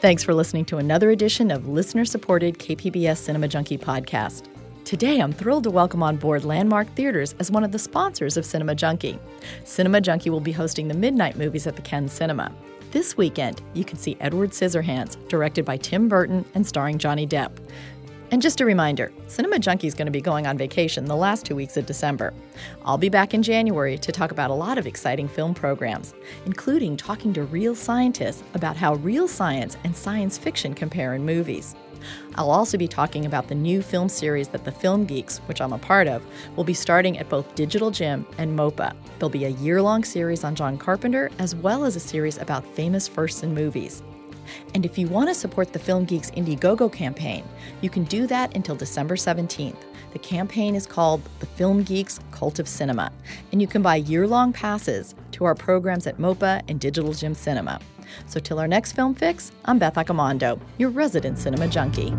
Thanks for listening to another edition of listener supported KPBS Cinema Junkie podcast. Today, I'm thrilled to welcome on board Landmark Theaters as one of the sponsors of Cinema Junkie. Cinema Junkie will be hosting the midnight movies at the Ken Cinema. This weekend, you can see Edward Scissorhands, directed by Tim Burton and starring Johnny Depp. And just a reminder Cinema Junkie is going to be going on vacation the last two weeks of December. I'll be back in January to talk about a lot of exciting film programs, including talking to real scientists about how real science and science fiction compare in movies. I'll also be talking about the new film series that the Film Geeks, which I'm a part of, will be starting at both Digital Gym and MOPA. There'll be a year long series on John Carpenter, as well as a series about famous firsts in movies. And if you want to support the Film Geeks Indiegogo campaign, you can do that until December 17th. The campaign is called the Film Geeks Cult of Cinema, and you can buy year long passes to our programs at MOPA and Digital Gym Cinema. So, till our next film fix, I'm Beth Accomando, your resident cinema junkie.